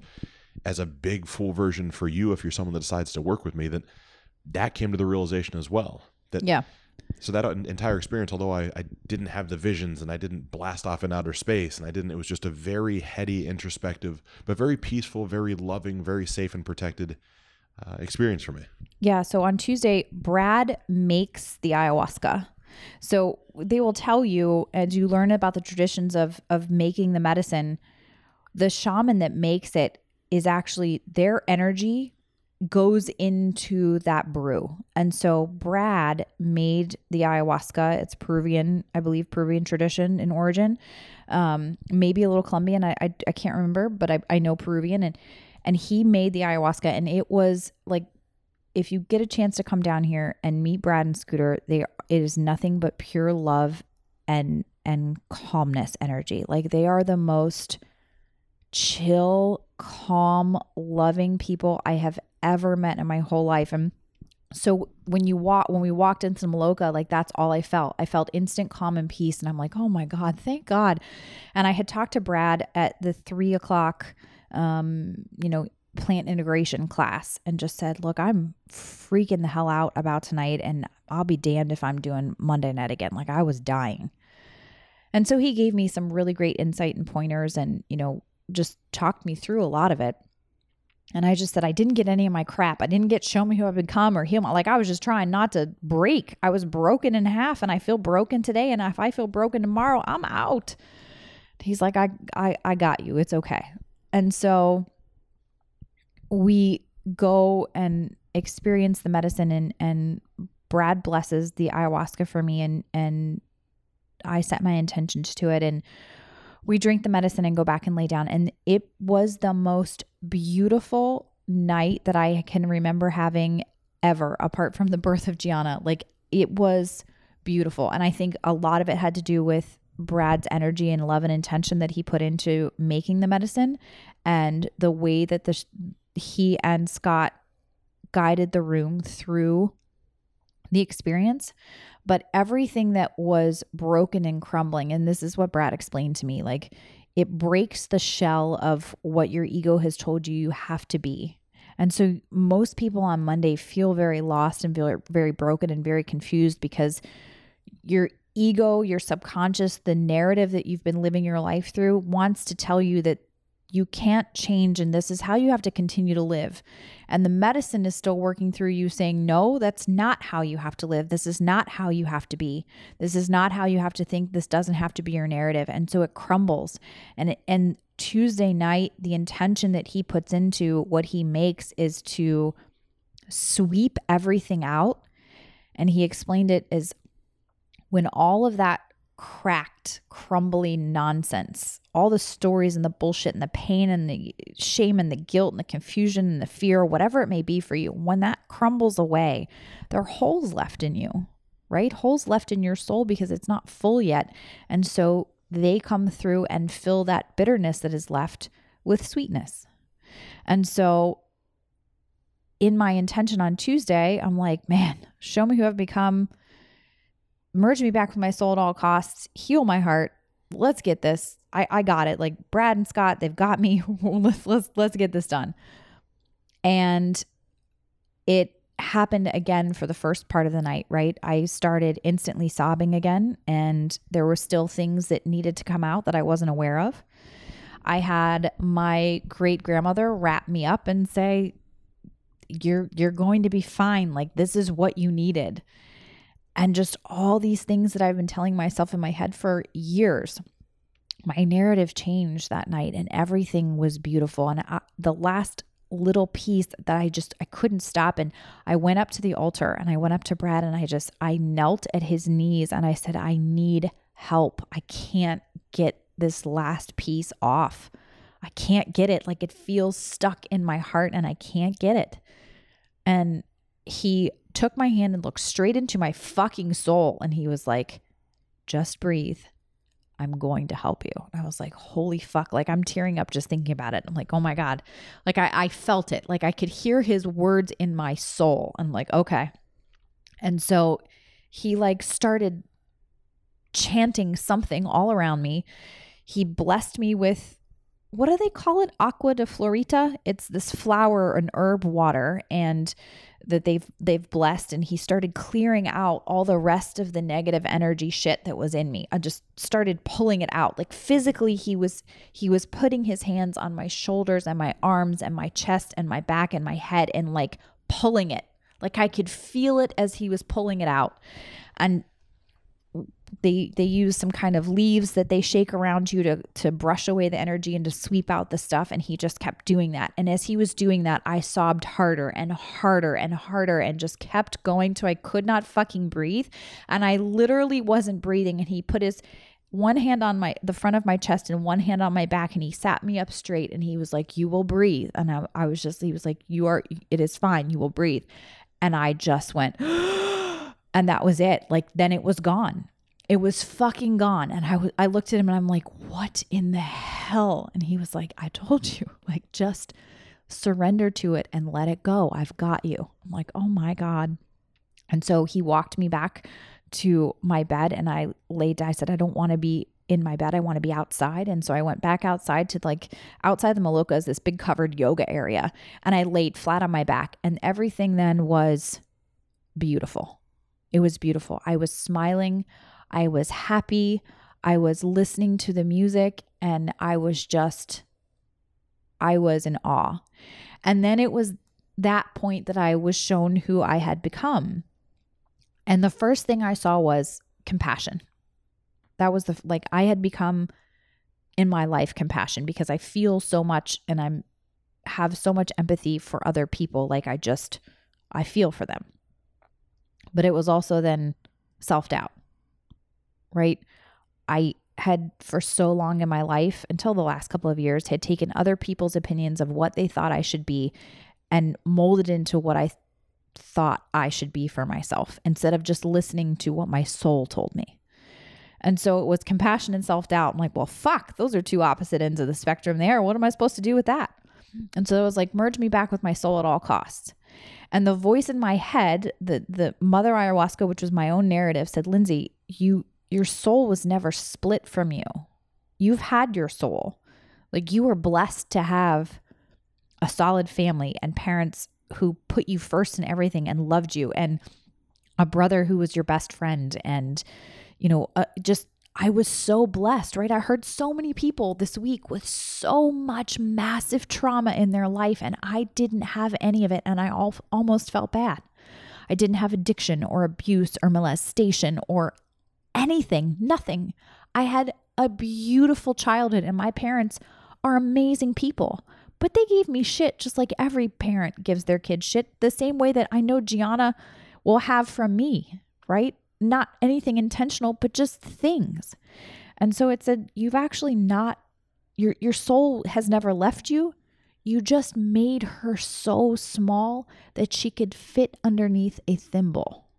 as a big full version for you if you're someone that decides to work with me, that that came to the realization as well. That Yeah. so that entire experience, although I, I didn't have the visions and I didn't blast off in outer space and I didn't, it was just a very heady, introspective, but very peaceful, very loving, very safe and protected uh, experience for me. Yeah. So on Tuesday, Brad makes the ayahuasca. So they will tell you as you learn about the traditions of of making the medicine, the shaman that makes it is actually their energy goes into that brew. And so Brad made the ayahuasca. It's Peruvian, I believe, Peruvian tradition in origin. Um, maybe a little Colombian. I, I, I can't remember, but I, I know Peruvian. And, and he made the ayahuasca. And it was like, if you get a chance to come down here and meet Brad and Scooter, they it is nothing but pure love and and calmness energy. Like they are the most chill, calm, loving people I have ever met in my whole life. And so when you walk when we walked into Maloka, like that's all I felt. I felt instant calm and peace. And I'm like, oh my God, thank God. And I had talked to Brad at the three o'clock um, you know, plant integration class and just said, look, I'm freaking the hell out about tonight and I'll be damned if I'm doing Monday night again. Like I was dying. And so he gave me some really great insight and pointers and, you know, just talked me through a lot of it. And I just said, I didn't get any of my crap. I didn't get show me who I've become or heal. Like I was just trying not to break. I was broken in half and I feel broken today. And if I feel broken tomorrow, I'm out. He's like, I, I, I got you. It's okay. And so we go and experience the medicine and, and Brad blesses the ayahuasca for me and, and I set my intentions to it. And we drink the medicine and go back and lay down. And it was the most beautiful night that I can remember having ever, apart from the birth of Gianna. Like it was beautiful. And I think a lot of it had to do with Brad's energy and love and intention that he put into making the medicine and the way that the he and Scott guided the room through the experience but everything that was broken and crumbling and this is what Brad explained to me like it breaks the shell of what your ego has told you you have to be. And so most people on Monday feel very lost and feel very broken and very confused because your ego, your subconscious, the narrative that you've been living your life through wants to tell you that you can't change and this is how you have to continue to live. And the medicine is still working through you saying, no, that's not how you have to live. This is not how you have to be. This is not how you have to think. This doesn't have to be your narrative. And so it crumbles. And, and Tuesday night, the intention that he puts into what he makes is to sweep everything out. And he explained it as when all of that cracked, crumbly nonsense, all the stories and the bullshit and the pain and the shame and the guilt and the confusion and the fear, whatever it may be for you, when that crumbles away, there are holes left in you, right? Holes left in your soul because it's not full yet. And so they come through and fill that bitterness that is left with sweetness. And so in my intention on Tuesday, I'm like, man, show me who I've become merge me back with my soul at all costs, heal my heart. Let's get this. I, I got it. Like Brad and Scott, they've got me. let's let's let's get this done. And it happened again for the first part of the night, right? I started instantly sobbing again, and there were still things that needed to come out that I wasn't aware of. I had my great grandmother wrap me up and say, You're you're going to be fine. Like this is what you needed and just all these things that I've been telling myself in my head for years. My narrative changed that night and everything was beautiful. And I, the last little piece that I just I couldn't stop and I went up to the altar and I went up to Brad and I just I knelt at his knees and I said I need help. I can't get this last piece off. I can't get it like it feels stuck in my heart and I can't get it. And he took my hand and looked straight into my fucking soul. And he was like, just breathe. I'm going to help you. And I was like, holy fuck. Like I'm tearing up just thinking about it. I'm like, oh my God. Like I, I felt it. Like I could hear his words in my soul. I'm like, okay. And so he like started chanting something all around me. He blessed me with what do they call it? Agua de Florida. It's this flower and herb water and that they've they've blessed and he started clearing out all the rest of the negative energy shit that was in me. I just started pulling it out. Like physically he was he was putting his hands on my shoulders and my arms and my chest and my back and my head and like pulling it. Like I could feel it as he was pulling it out. And they they use some kind of leaves that they shake around you to to brush away the energy and to sweep out the stuff and he just kept doing that. And as he was doing that I sobbed harder and harder and harder and just kept going till I could not fucking breathe. And I literally wasn't breathing and he put his one hand on my the front of my chest and one hand on my back and he sat me up straight and he was like you will breathe. And I, I was just he was like you are it is fine you will breathe. And I just went and that was it. Like then it was gone it was fucking gone. And I, w- I looked at him and I'm like, what in the hell? And he was like, I told you, like, just surrender to it and let it go. I've got you. I'm like, oh my God. And so he walked me back to my bed and I laid down. I said, I don't want to be in my bed. I want to be outside. And so I went back outside to like outside the Malokas, this big covered yoga area. And I laid flat on my back. And everything then was beautiful. It was beautiful. I was smiling. I was happy. I was listening to the music and I was just, I was in awe. And then it was that point that I was shown who I had become. And the first thing I saw was compassion. That was the, like, I had become in my life compassion because I feel so much and I'm, have so much empathy for other people. Like, I just, I feel for them. But it was also then self doubt right? I had for so long in my life until the last couple of years had taken other people's opinions of what they thought I should be and molded into what I thought I should be for myself instead of just listening to what my soul told me. And so it was compassion and self doubt. I'm like, well, fuck, those are two opposite ends of the spectrum there. What am I supposed to do with that? And so it was like, merge me back with my soul at all costs. And the voice in my head, the the mother ayahuasca, which was my own narrative, said, Lindsay, you your soul was never split from you. You've had your soul. Like you were blessed to have a solid family and parents who put you first in everything and loved you and a brother who was your best friend and you know uh, just I was so blessed, right? I heard so many people this week with so much massive trauma in their life, and I didn't have any of it, and I all, almost felt bad. I didn't have addiction or abuse or molestation or anything, nothing. I had a beautiful childhood, and my parents are amazing people. But they gave me shit just like every parent gives their kid shit, the same way that I know Gianna will have from me, right? Not anything intentional, but just things. And so it said, you've actually not, your, your soul has never left you. You just made her so small that she could fit underneath a thimble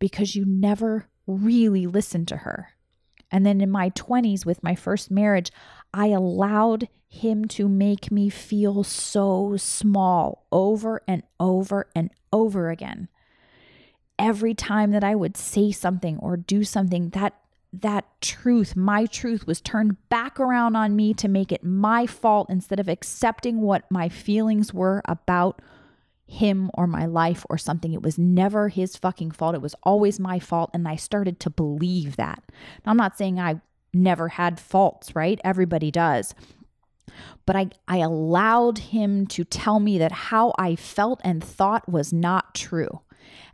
because you never really listened to her. And then in my 20s, with my first marriage, I allowed him to make me feel so small over and over and over again. Every time that I would say something or do something, that that truth, my truth, was turned back around on me to make it my fault instead of accepting what my feelings were about him or my life or something. It was never his fucking fault. It was always my fault. And I started to believe that. Now, I'm not saying I never had faults, right? Everybody does. But I, I allowed him to tell me that how I felt and thought was not true.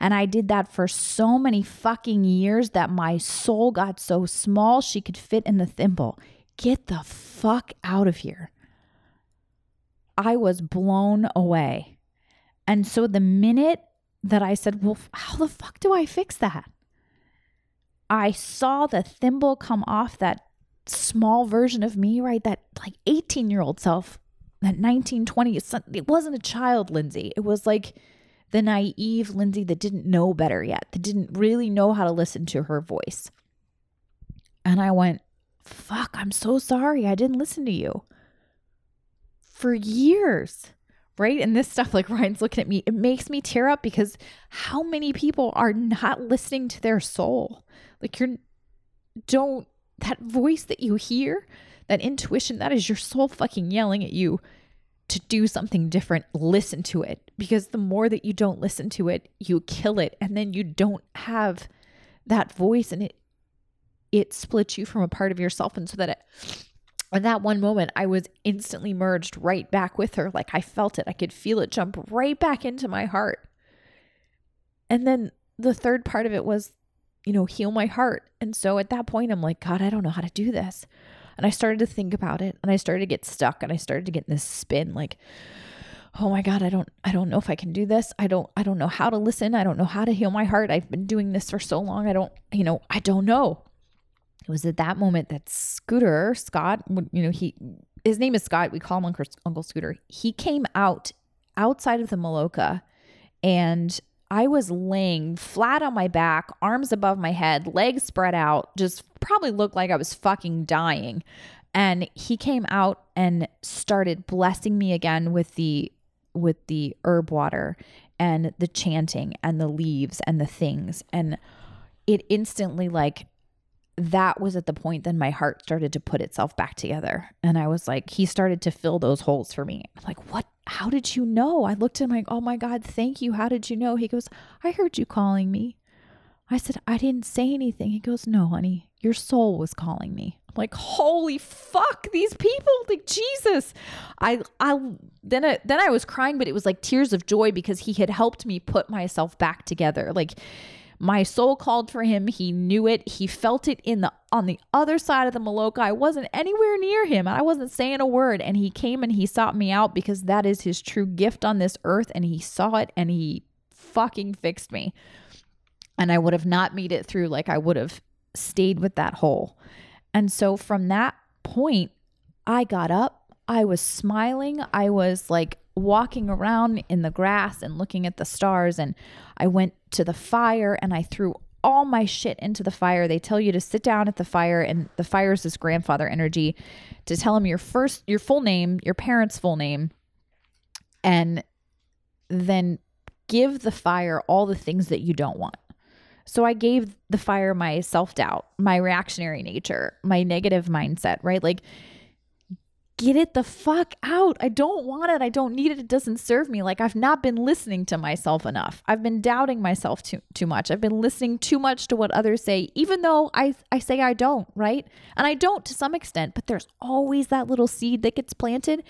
And I did that for so many fucking years that my soul got so small she could fit in the thimble. Get the fuck out of here. I was blown away. And so the minute that I said, Well, how the fuck do I fix that? I saw the thimble come off that small version of me, right? That like 18 year old self, that 19, 20. It wasn't a child, Lindsay. It was like the naive Lindsay that didn't know better yet, that didn't really know how to listen to her voice. And I went, fuck, I'm so sorry. I didn't listen to you for years right? And this stuff, like Ryan's looking at me, it makes me tear up because how many people are not listening to their soul? Like, you're, don't that voice that you hear, that intuition, that is your soul fucking yelling at you to do something different. Listen to it because the more that you don't listen to it, you kill it and then you don't have that voice and it it splits you from a part of yourself and so that it in that one moment I was instantly merged right back with her. Like I felt it. I could feel it jump right back into my heart. And then the third part of it was you know heal my heart. And so at that point I'm like god I don't know how to do this. And I started to think about it and I started to get stuck and I started to get in this spin like oh my god i don't i don't know if i can do this. I don't i don't know how to listen. I don't know how to heal my heart. I've been doing this for so long. I don't you know i don't know it was at that moment that scooter scott you know he his name is scott. We call him uncle, scooter. He came out outside of the maloka and I was laying flat on my back, arms above my head, legs spread out, just probably looked like I was fucking dying. And he came out and started blessing me again with the with the herb water and the chanting and the leaves and the things. And it instantly like that was at the point then my heart started to put itself back together. And i was like he started to fill those holes for me. I'm like what? How did you know? I looked at him like oh my god thank you. How did you know? He goes i heard you calling me. I said i didn't say anything. He goes no honey your soul was calling me. I'm like holy fuck these people like jesus. I i then I, then i was crying but it was like tears of joy because he had helped me put myself back together. Like my soul called for him. He knew it. He felt it in the on the other side of the maloka i wasn't anywhere near him. And i wasn't saying a word. And he came and he sought me out because that is his true gift on this earth. And he saw it and he fucking fixed me. And i would have not made it through like i would have stayed with that hole. And so from that point, I got up, I was smiling, I was like walking around in the grass and looking at the stars. And I went to the fire and I threw all my shit into the fire. They tell you to sit down at the fire, and the fire is this grandfather energy to tell him your first, your full name, your parents' full name, and then give the fire all the things that you don't want. So I gave the fire my self doubt, my reactionary nature, my negative mindset, right? Like, get it the fuck out. I don't want it. I don't need it. It doesn't serve me. Like I've not been listening to myself enough. I've been doubting myself too too much. I've been listening too much to what others say, even though I I say I don't, right? And I don't to some extent, but there's always that little seed that gets planted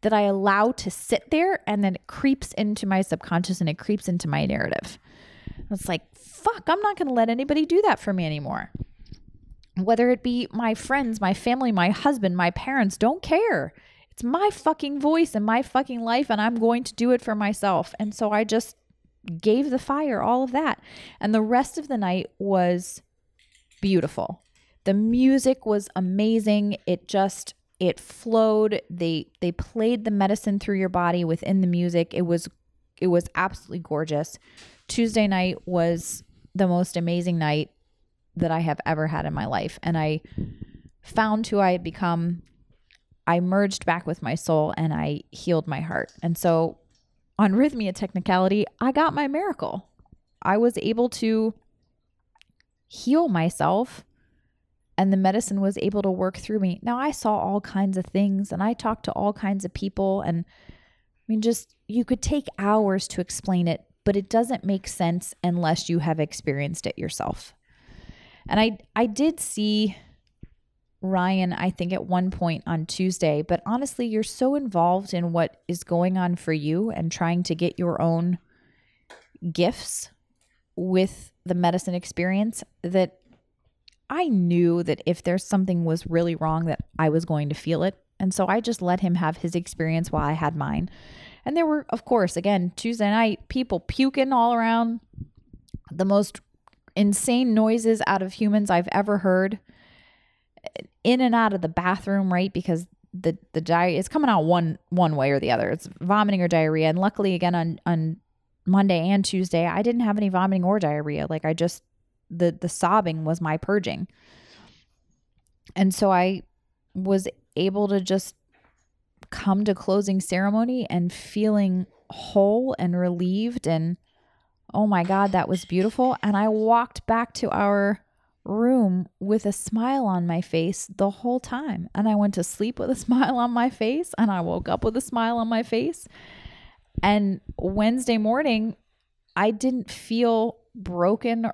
that I allow to sit there and then it creeps into my subconscious and it creeps into my narrative. It's like, fuck, I'm not going to let anybody do that for me anymore. Whether it be my friends, my family, my husband, my parents, don't care. It's my fucking voice and my fucking life, and I'm going to do it for myself. And so I just gave the fire all of that. And the rest of the night was beautiful. The music was amazing. It just it flowed. They they played the medicine through your body within the music. It was it was absolutely gorgeous. Tuesday night was the most amazing night that I have ever had in my life. And I found who I had become. I merged back with my soul and I healed my heart. And so, on Rythmia technicality, I got my miracle. I was able to heal myself and the medicine was able to work through me. Now, I saw all kinds of things and I talked to all kinds of people. And I mean, just you could take hours to explain it, but it doesn't make sense unless you have experienced it yourself. And I I did see Ryan, I think at one point on Tuesday, but honestly, you're so involved in what is going on for you and trying to get your own gifts with the medicine experience that I knew that if there's something was really wrong that I was going to feel it. And so I just let him have his experience while I had mine. And there were, of course, again, Tuesday night, people puking all around, the most insane noises out of humans I've ever heard. In and out of the bathroom, right? Because the the diarrhea is coming out one one way or the other. It's vomiting or diarrhea. And luckily, again on on Monday and Tuesday, I didn't have any vomiting or diarrhea. Like I just the the sobbing was my purging. And so I was able to just come to closing ceremony and feeling whole and relieved and oh my god that was beautiful and i walked back to our room with a smile on my face the whole time. And I went to sleep with a smile on my face and I woke up with a smile on my face. And Wednesday morning, I didn't feel broken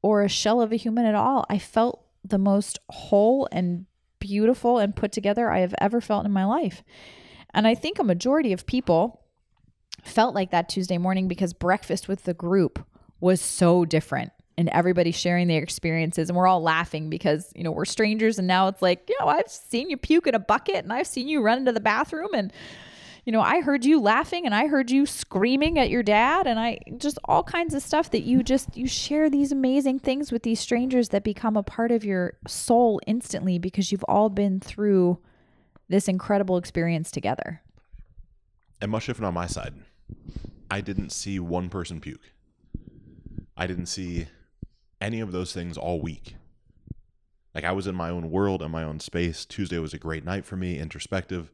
or a shell of a human at all. I felt the most whole and beautiful and put together I have ever felt in my life. And I think a majority of people felt like that Tuesday morning because breakfast with the group was so different and everybody sharing their experiences and we're all laughing because you know we're strangers and now it's like you know i've seen you puke in a bucket and i've seen you run into the bathroom and you know i heard you laughing and i heard you screaming at your dad and i just all kinds of stuff that you just you share these amazing things with these strangers that become a part of your soul instantly because you've all been through this incredible experience together And much different on my side. I didn't see one person puke. I didn't see any of those things all week. Like I was in my own world and my own space. Tuesday was a great night for me, introspective.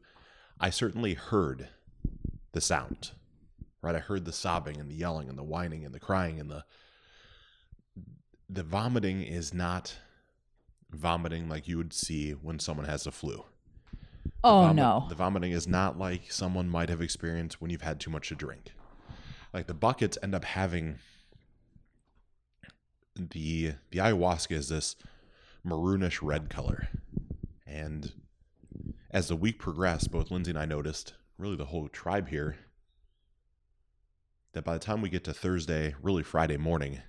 I certainly heard the sound, right? I heard the sobbing and the yelling and the whining and the crying and the the vomiting is not vomiting like you would see when someone has a flu. Oh vomit- no The vomiting is not like someone might have experienced when you've had too much to drink. Like the buckets end up having the the ayahuasca is this maroonish red color. And as the week progressed, both Lindsay and I noticed, really the whole tribe here, that by the time we get to Thursday, really Friday morning,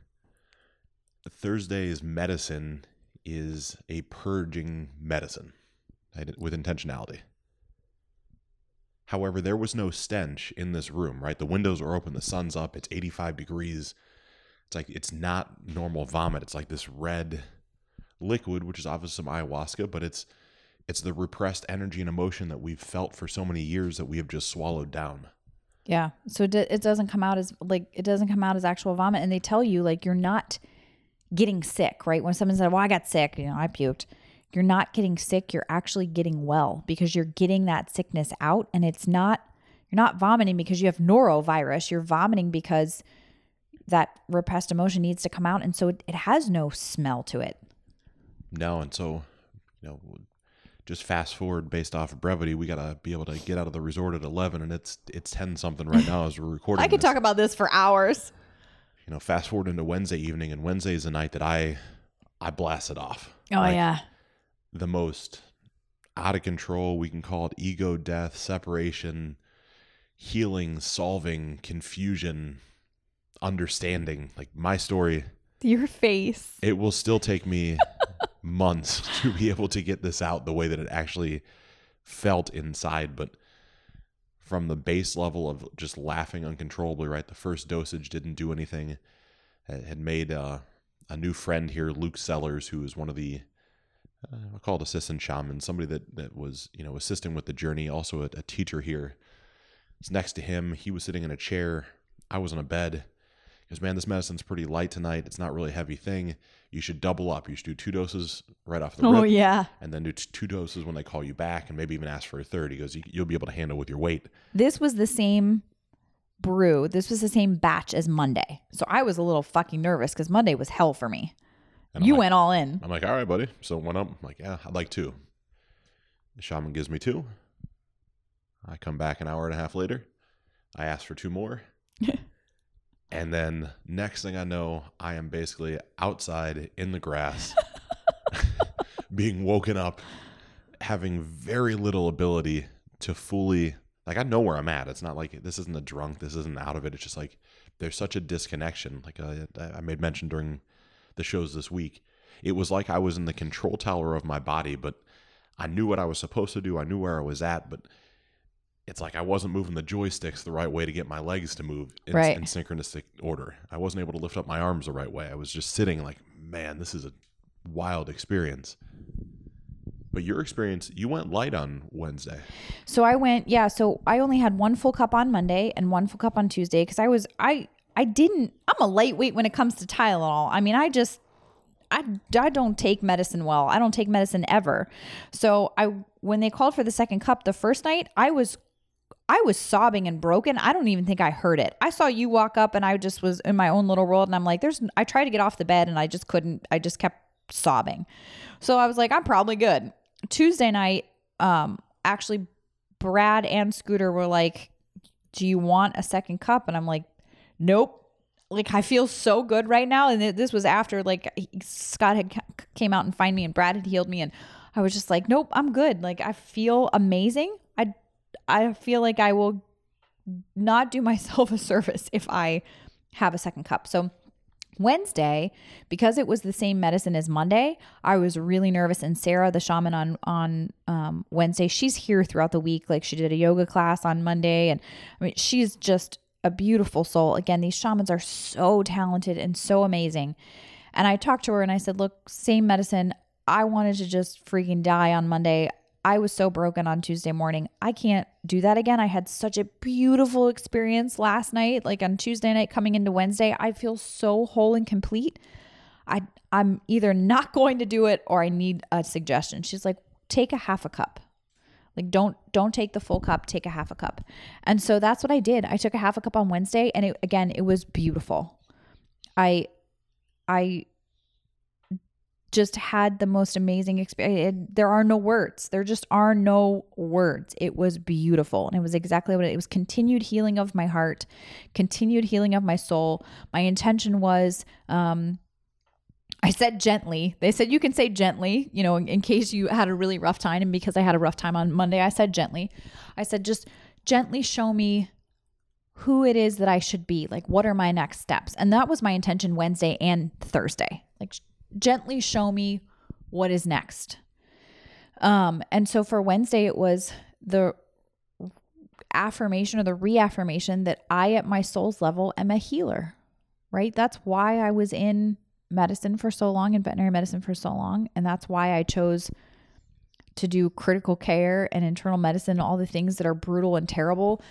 Thursday's medicine is a purging medicine with intentionality. However, there was no stench in this room, right? The windows are open, the sun's up, it's 85 degrees. It's like it's not normal vomit. It's like this red liquid, which is obviously some ayahuasca, but it's it's the repressed energy and emotion that we've felt for so many years that we have just swallowed down. Yeah. So it it doesn't come out as like it doesn't come out as actual vomit, and they tell you like you're not getting sick, right? When someone said, "Well, I got sick," you know, I puked. You're not getting sick. You're actually getting well because you're getting that sickness out, and it's not you're not vomiting because you have norovirus. You're vomiting because that repressed emotion needs to come out, and so it, it has no smell to it. No, and so, you know, just fast forward based off of brevity, we gotta be able to get out of the resort at eleven, and it's it's ten something right now as we're recording. I could this. talk about this for hours. you know, fast forward into Wednesday evening, and Wednesday is the night that I I blasted off. Oh Like, yeah. The most out of control. We can call it ego death, separation, healing, solving, confusion, understanding. Like my story, Your face. it will still take me months to be able to get this out the way that it actually felt inside. But from the base level of just laughing uncontrollably, right? The first dosage didn't do anything. It had made uh, a new friend here, Luke Sellers, who is one of the uh, I'll call it assistant shaman, somebody that that was you know assisting with the journey, also a, a teacher here. It's next to him. He was sitting in a chair. I was on a bed. Because man, this medicine's pretty light tonight. It's not really a heavy thing. You should double up. You should do two doses right off the Oh rip, yeah. and then do t- two doses when they call you back, and maybe even ask for a third. He goes, you, you'll be able to handle with your weight. This was the same brew. This was the same batch as Monday. So I was a little fucking nervous because Monday was hell for me. And You like- went all in. I'm like, all right, buddy. So it went up. I'm like, yeah, I'd like two. The shaman gives me two. I come back an hour and a half later. I ask for two more. and then next thing I know, I am basically outside in the grass, being woken up, having very little ability to fully like I know where I'm at. It's not like this isn't a drunk, this isn't out of it. It's just like there's such a disconnection. Like I, I made mention during the shows this week. It was like I was in the control tower of my body, but I knew what I was supposed to do. I knew where I was at, but it's like I wasn't moving the joysticks the right way to get my legs to move in, Right. in synchronistic order. I wasn't able to lift up my arms the right way. I was just sitting like, man, this is a wild experience. But your experience, you went light on Wednesday. So I went, yeah. So I only had one full cup on Monday and one full cup on Tuesday because I was, I, I didn't, I'm a lightweight when it comes to Tylenol. I mean, I just, I, I don't take medicine well. I don't take medicine ever. So I, when they called for the second cup the first night, I was, I was sobbing and broken. I don't even think I heard it. I saw you walk up and I just was in my own little world and I'm like, there's, I tried to get off the bed and I just couldn't, I just kept sobbing. So I was like, I'm probably good. Tuesday night, um, actually, Brad and Scooter were like, Do you want a second cup? And I'm like, Nope. Like I feel so good right now, and this was after like Scott had came out and find me, and Brad had healed me, and I was just like, nope, I'm good. Like I feel amazing. I I feel like I will not do myself a service if I have a second cup. So Wednesday, because it was the same medicine as Monday, I was really nervous. And Sarah, the shaman on on um, Wednesday, she's here throughout the week. Like she did a yoga class on Monday, and I mean, she's just a beautiful soul. Again, these shamans are so talented and so amazing. And I talked to her and I said, "Look, same medicine. I wanted to just freaking die on Monday. I was so broken on Tuesday morning. I can't do that again. I had such a beautiful experience last night, like on Tuesday night coming into Wednesday. I feel so whole and complete. I I'm either not going to do it or I need a suggestion. She's like, "Take a half a cup." Like don't don't take the full cup, take a half a cup. And so that's what I did. I took a half a cup on Wednesday and it, again, it was beautiful. I I just had the most amazing experience. There are no words. There just are no words. It was beautiful. And it was exactly what it, it was continued healing of my heart, continued healing of my soul. My intention was um I said gently. They said you can say gently, you know, in, in, case you had a really rough time. And because I had a rough time on Monday, I said gently. I said, just gently show me who it is that I should be. Like, what are my next steps? And that was my intention Wednesday and Thursday. Like, gently show me what is next. Um, and so for Wednesday, it was the affirmation or the reaffirmation that I, at my soul's level, am a healer, right? That's why I was in medicine for so long and veterinary medicine for so long. And that's why I chose to do critical care and internal medicine, all the things that are brutal and terrible,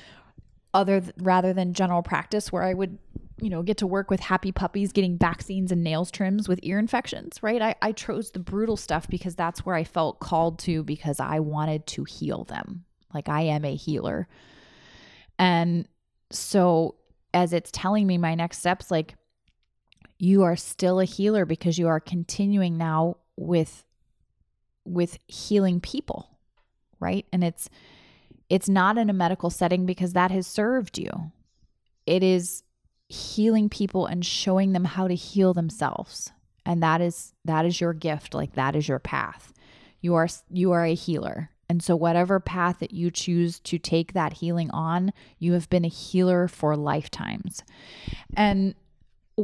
other th- rather than general practice where I would, you know, get to work with happy puppies getting vaccines and nails trims with ear infections, right? I, I chose the brutal stuff because that's where I felt called to because I wanted to heal them. Like I am a healer. And so as it's telling me my next steps, like you are still a healer because you are continuing now with with healing people right? And it's it's not in a medical setting because that has served you. It is healing people and showing them how to heal themselves. And that is that is your gift. Like that is your path. You are you are a healer. And so whatever path that you choose to take that healing on you have been a healer for lifetimes. And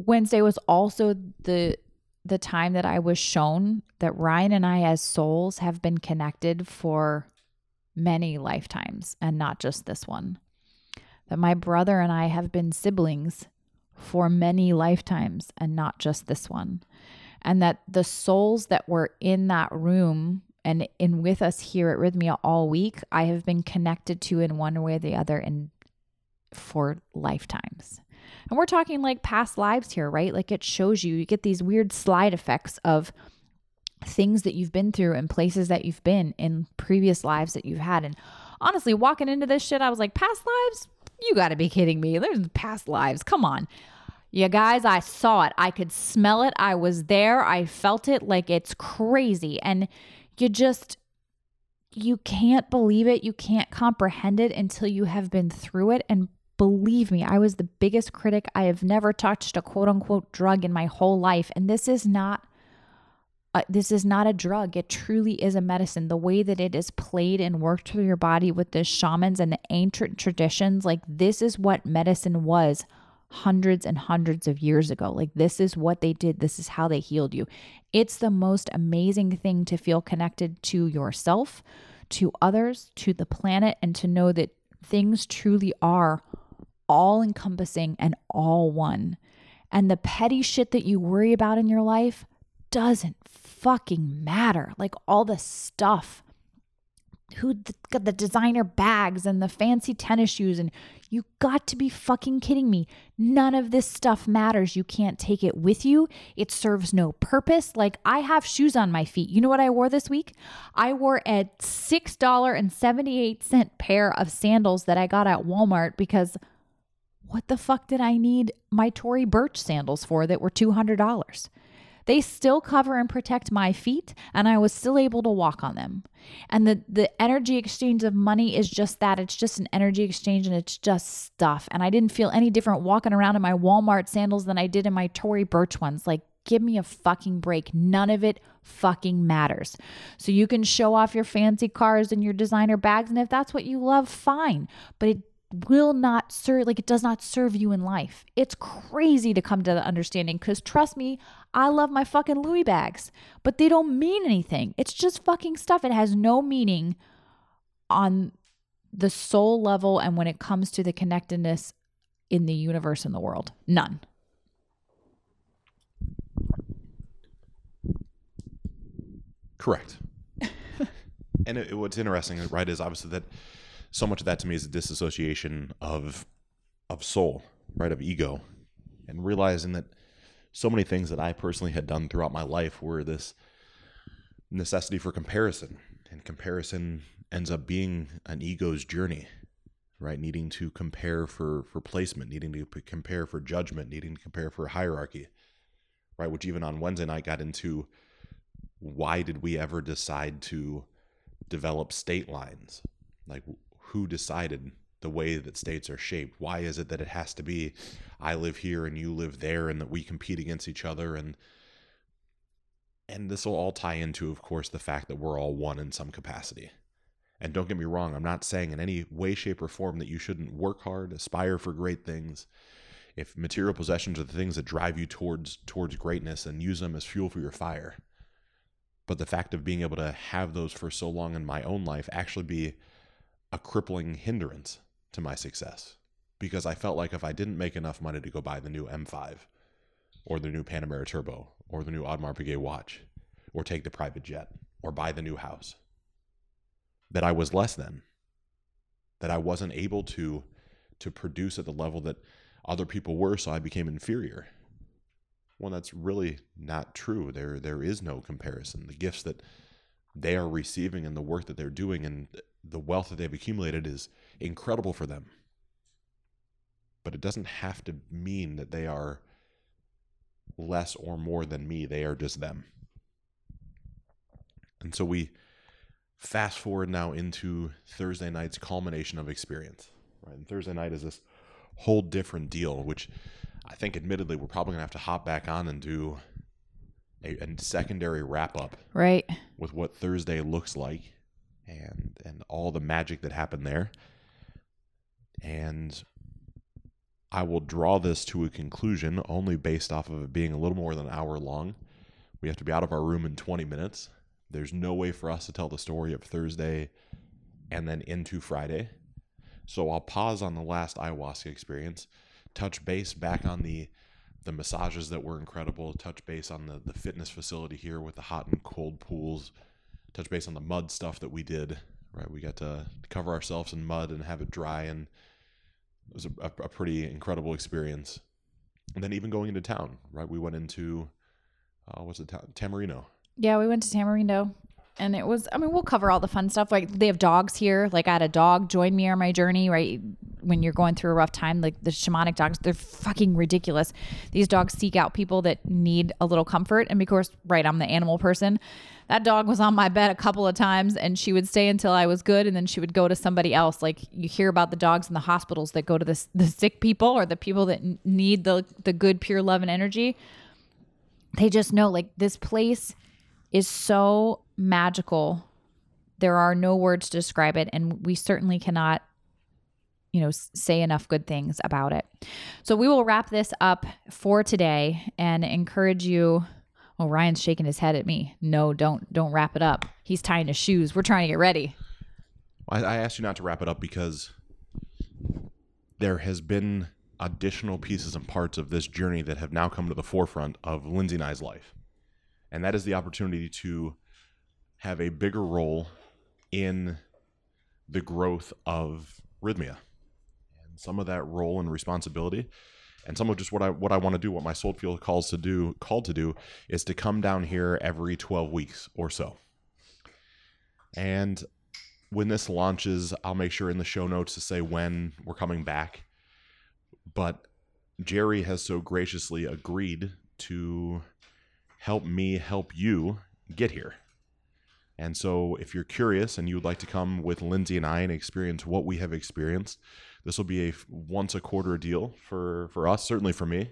Wednesday was also the the time that I was shown that Ryan and I as souls have been connected for many lifetimes and not just this one. That my brother and I have been siblings for many lifetimes and not just this one. And that the souls that were in that room and in with us here at Rythmia all week, I have been connected to in one way or the other and for lifetimes. And we're talking like past lives here, right? Like it shows you, you get these weird slide effects of things that you've been through and places that you've been in previous lives that you've had. And honestly, walking into this shit, I was like, past lives? You got to be kidding me. There's past lives. Come on. Yeah, guys, I saw it. I could smell it. I was there. I felt it like it's crazy. And you just, you can't believe it. You can't comprehend it until you have been through it. And Believe me, I was the biggest critic. I have never touched a quote unquote drug in my whole life. And this is not. Uh, this is not a drug. It truly is a medicine. The way that it is played and worked through your body with the shamans and the ancient traditions, like this is what medicine was hundreds and hundreds of years ago. Like, this is what they did. This is how they healed you. It's the most amazing thing to feel connected to yourself, to others, to the planet, and to know that things truly are all encompassing and all one. And the petty shit that you worry about in your life doesn't fucking matter. Like all the stuff who got the designer bags and the fancy tennis shoes and you got to be fucking kidding me. None of this stuff matters. You can't take it with you. It serves no purpose. Like I have shoes on my feet. You know what I wore this week? I wore a $6.78 pair of sandals that I got at Walmart because what the fuck did I need my Tory Burch sandals for that were $200? They still cover and protect my feet, and I was still able to walk on them. And the, the energy exchange of money is just that it's just an energy exchange and it's just stuff. And I didn't feel any different walking around in my Walmart sandals than I did in my Tory Burch ones. Like, give me a fucking break. None of it fucking matters. So you can show off your fancy cars and your designer bags, and if that's what you love, fine. But it will not serve like it does not serve you in life. It's crazy to come to the understanding cuz trust me, I love my fucking Louis bags, but they don't mean anything. It's just fucking stuff. It has no meaning on the soul level and when it comes to the connectedness in the universe and the world. None. Correct. and it, what's interesting, right, is obviously that so much of that to me is a disassociation of of soul, right, of ego, and realizing that so many things that I personally had done throughout my life were this necessity for comparison, and comparison ends up being an ego's journey, right? Needing to compare for for placement, needing to compare for judgment, needing to compare for hierarchy, right? Which even on Wednesday night got into why did we ever decide to develop state lines? Like who decided the way that states are shaped? Why is it that it has to be I live here and you live there and that we compete against each other and and this will all tie into of course the fact that we're all one in some capacity. And don't get me wrong, I'm not saying in any way shape or form that you shouldn't work hard, aspire for great things. If material possessions are the things that drive you towards towards greatness and use them as fuel for your fire. But the fact of being able to have those for so long in my own life actually be a crippling hindrance to my success because I felt like if I didn't make enough money to go buy the new M5 or the new Panamera Turbo or the new Audemars Piguet watch or take the private jet or buy the new house, that I was less than, that I wasn't able to to produce at the level that other people were, so I became inferior. Well, that's really not true. There there is no comparison. The gifts that they are receiving and the work that they're doing and the wealth that they've accumulated is incredible for them. But it doesn't have to mean that they are less or more than me. They are just them. And so we fast forward now into Thursday night's culmination of experience. Right? And Thursday night is this whole different deal, which I think admittedly we're probably gonna have to hop back on and do a, a secondary wrap up. Right. With what Thursday looks like and and all the magic that happened there. And I will draw this to a conclusion only based off of it being a little more than an hour long. We have to be out of our room in 20 minutes. There's no way for us to tell the story of Thursday and then into Friday. So I'll pause on the last ayahuasca experience, touch base back on the the massages that were incredible, touch base on the, the fitness facility here with the hot and cold pools, touch base on the mud stuff that we did. Right, we got to cover ourselves in mud and have it dry, and it was a, a, pretty incredible experience. And then even going into town, right? We went into uh, what's it, Tamarindo. Yeah, we went to Tamarindo and it was i mean we'll cover all the fun stuff like they have dogs here like i had a dog join me on my journey right when you're going through a rough time like the shamanic dogs they're fucking ridiculous. These dogs seek out people that need a little comfort and of course right i'm the animal person. That dog was on my bed a couple of times and she would stay until i was good and then she would go to somebody else. Like you hear about the dogs in the hospitals that go to the, the sick people or the people that need the the good pure love and energy. They just know like this place is so magical. There are no words to describe it, and we certainly cannot, you know, say enough good things about it. So we will wrap this up for today and encourage you. Oh, Ryan's shaking his head at me. No, don't don't wrap it up. He's tying his shoes. We're trying to get ready. I, I asked you not to wrap it up because there has been additional pieces and parts of this journey that have now come to the forefront of Lindsay and I's life and that is the opportunity to have a bigger role in the growth of Rythmia. And some of that role and responsibility and some of just what I what I want to do, what my soul field calls to do, called to do, is to come down here every 12 weeks or so. And when this launches, I'll make sure in the show notes to say when we're coming back. But Jerry has so graciously agreed to help me help you get here. And so, if you're curious and you would like to come with Lindsay and I and experience what we have experienced, this will be a once a quarter deal for for us, certainly for me,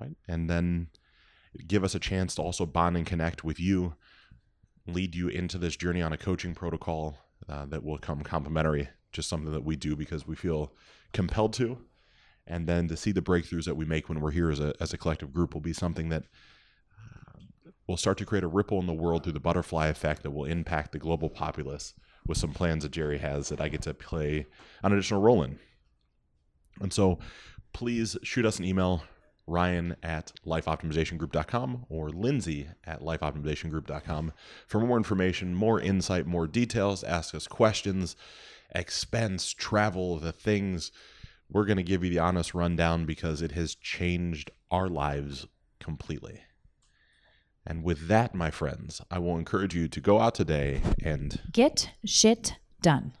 right? And then give us a chance to also bond and connect with you, lead you into this journey on a coaching protocol uh, that will come complimentary, just something that we do because we feel compelled to. And then to see the breakthroughs that we make when we're here as a, as a collective group will be something that will start to create a ripple in the world through the butterfly effect that will impact the global populace with some plans that Jerry has that I get to play an additional role in. And so please shoot us an email, ryan at lifeoptimizationgroup.com or lindsay at lifeoptimizationgroup.com for more information, more insight, more details, ask us questions, expense, travel, the things. We're going to give you the honest rundown because it has changed our lives completely. And with that, my friends, I will encourage you to go out today and get shit done.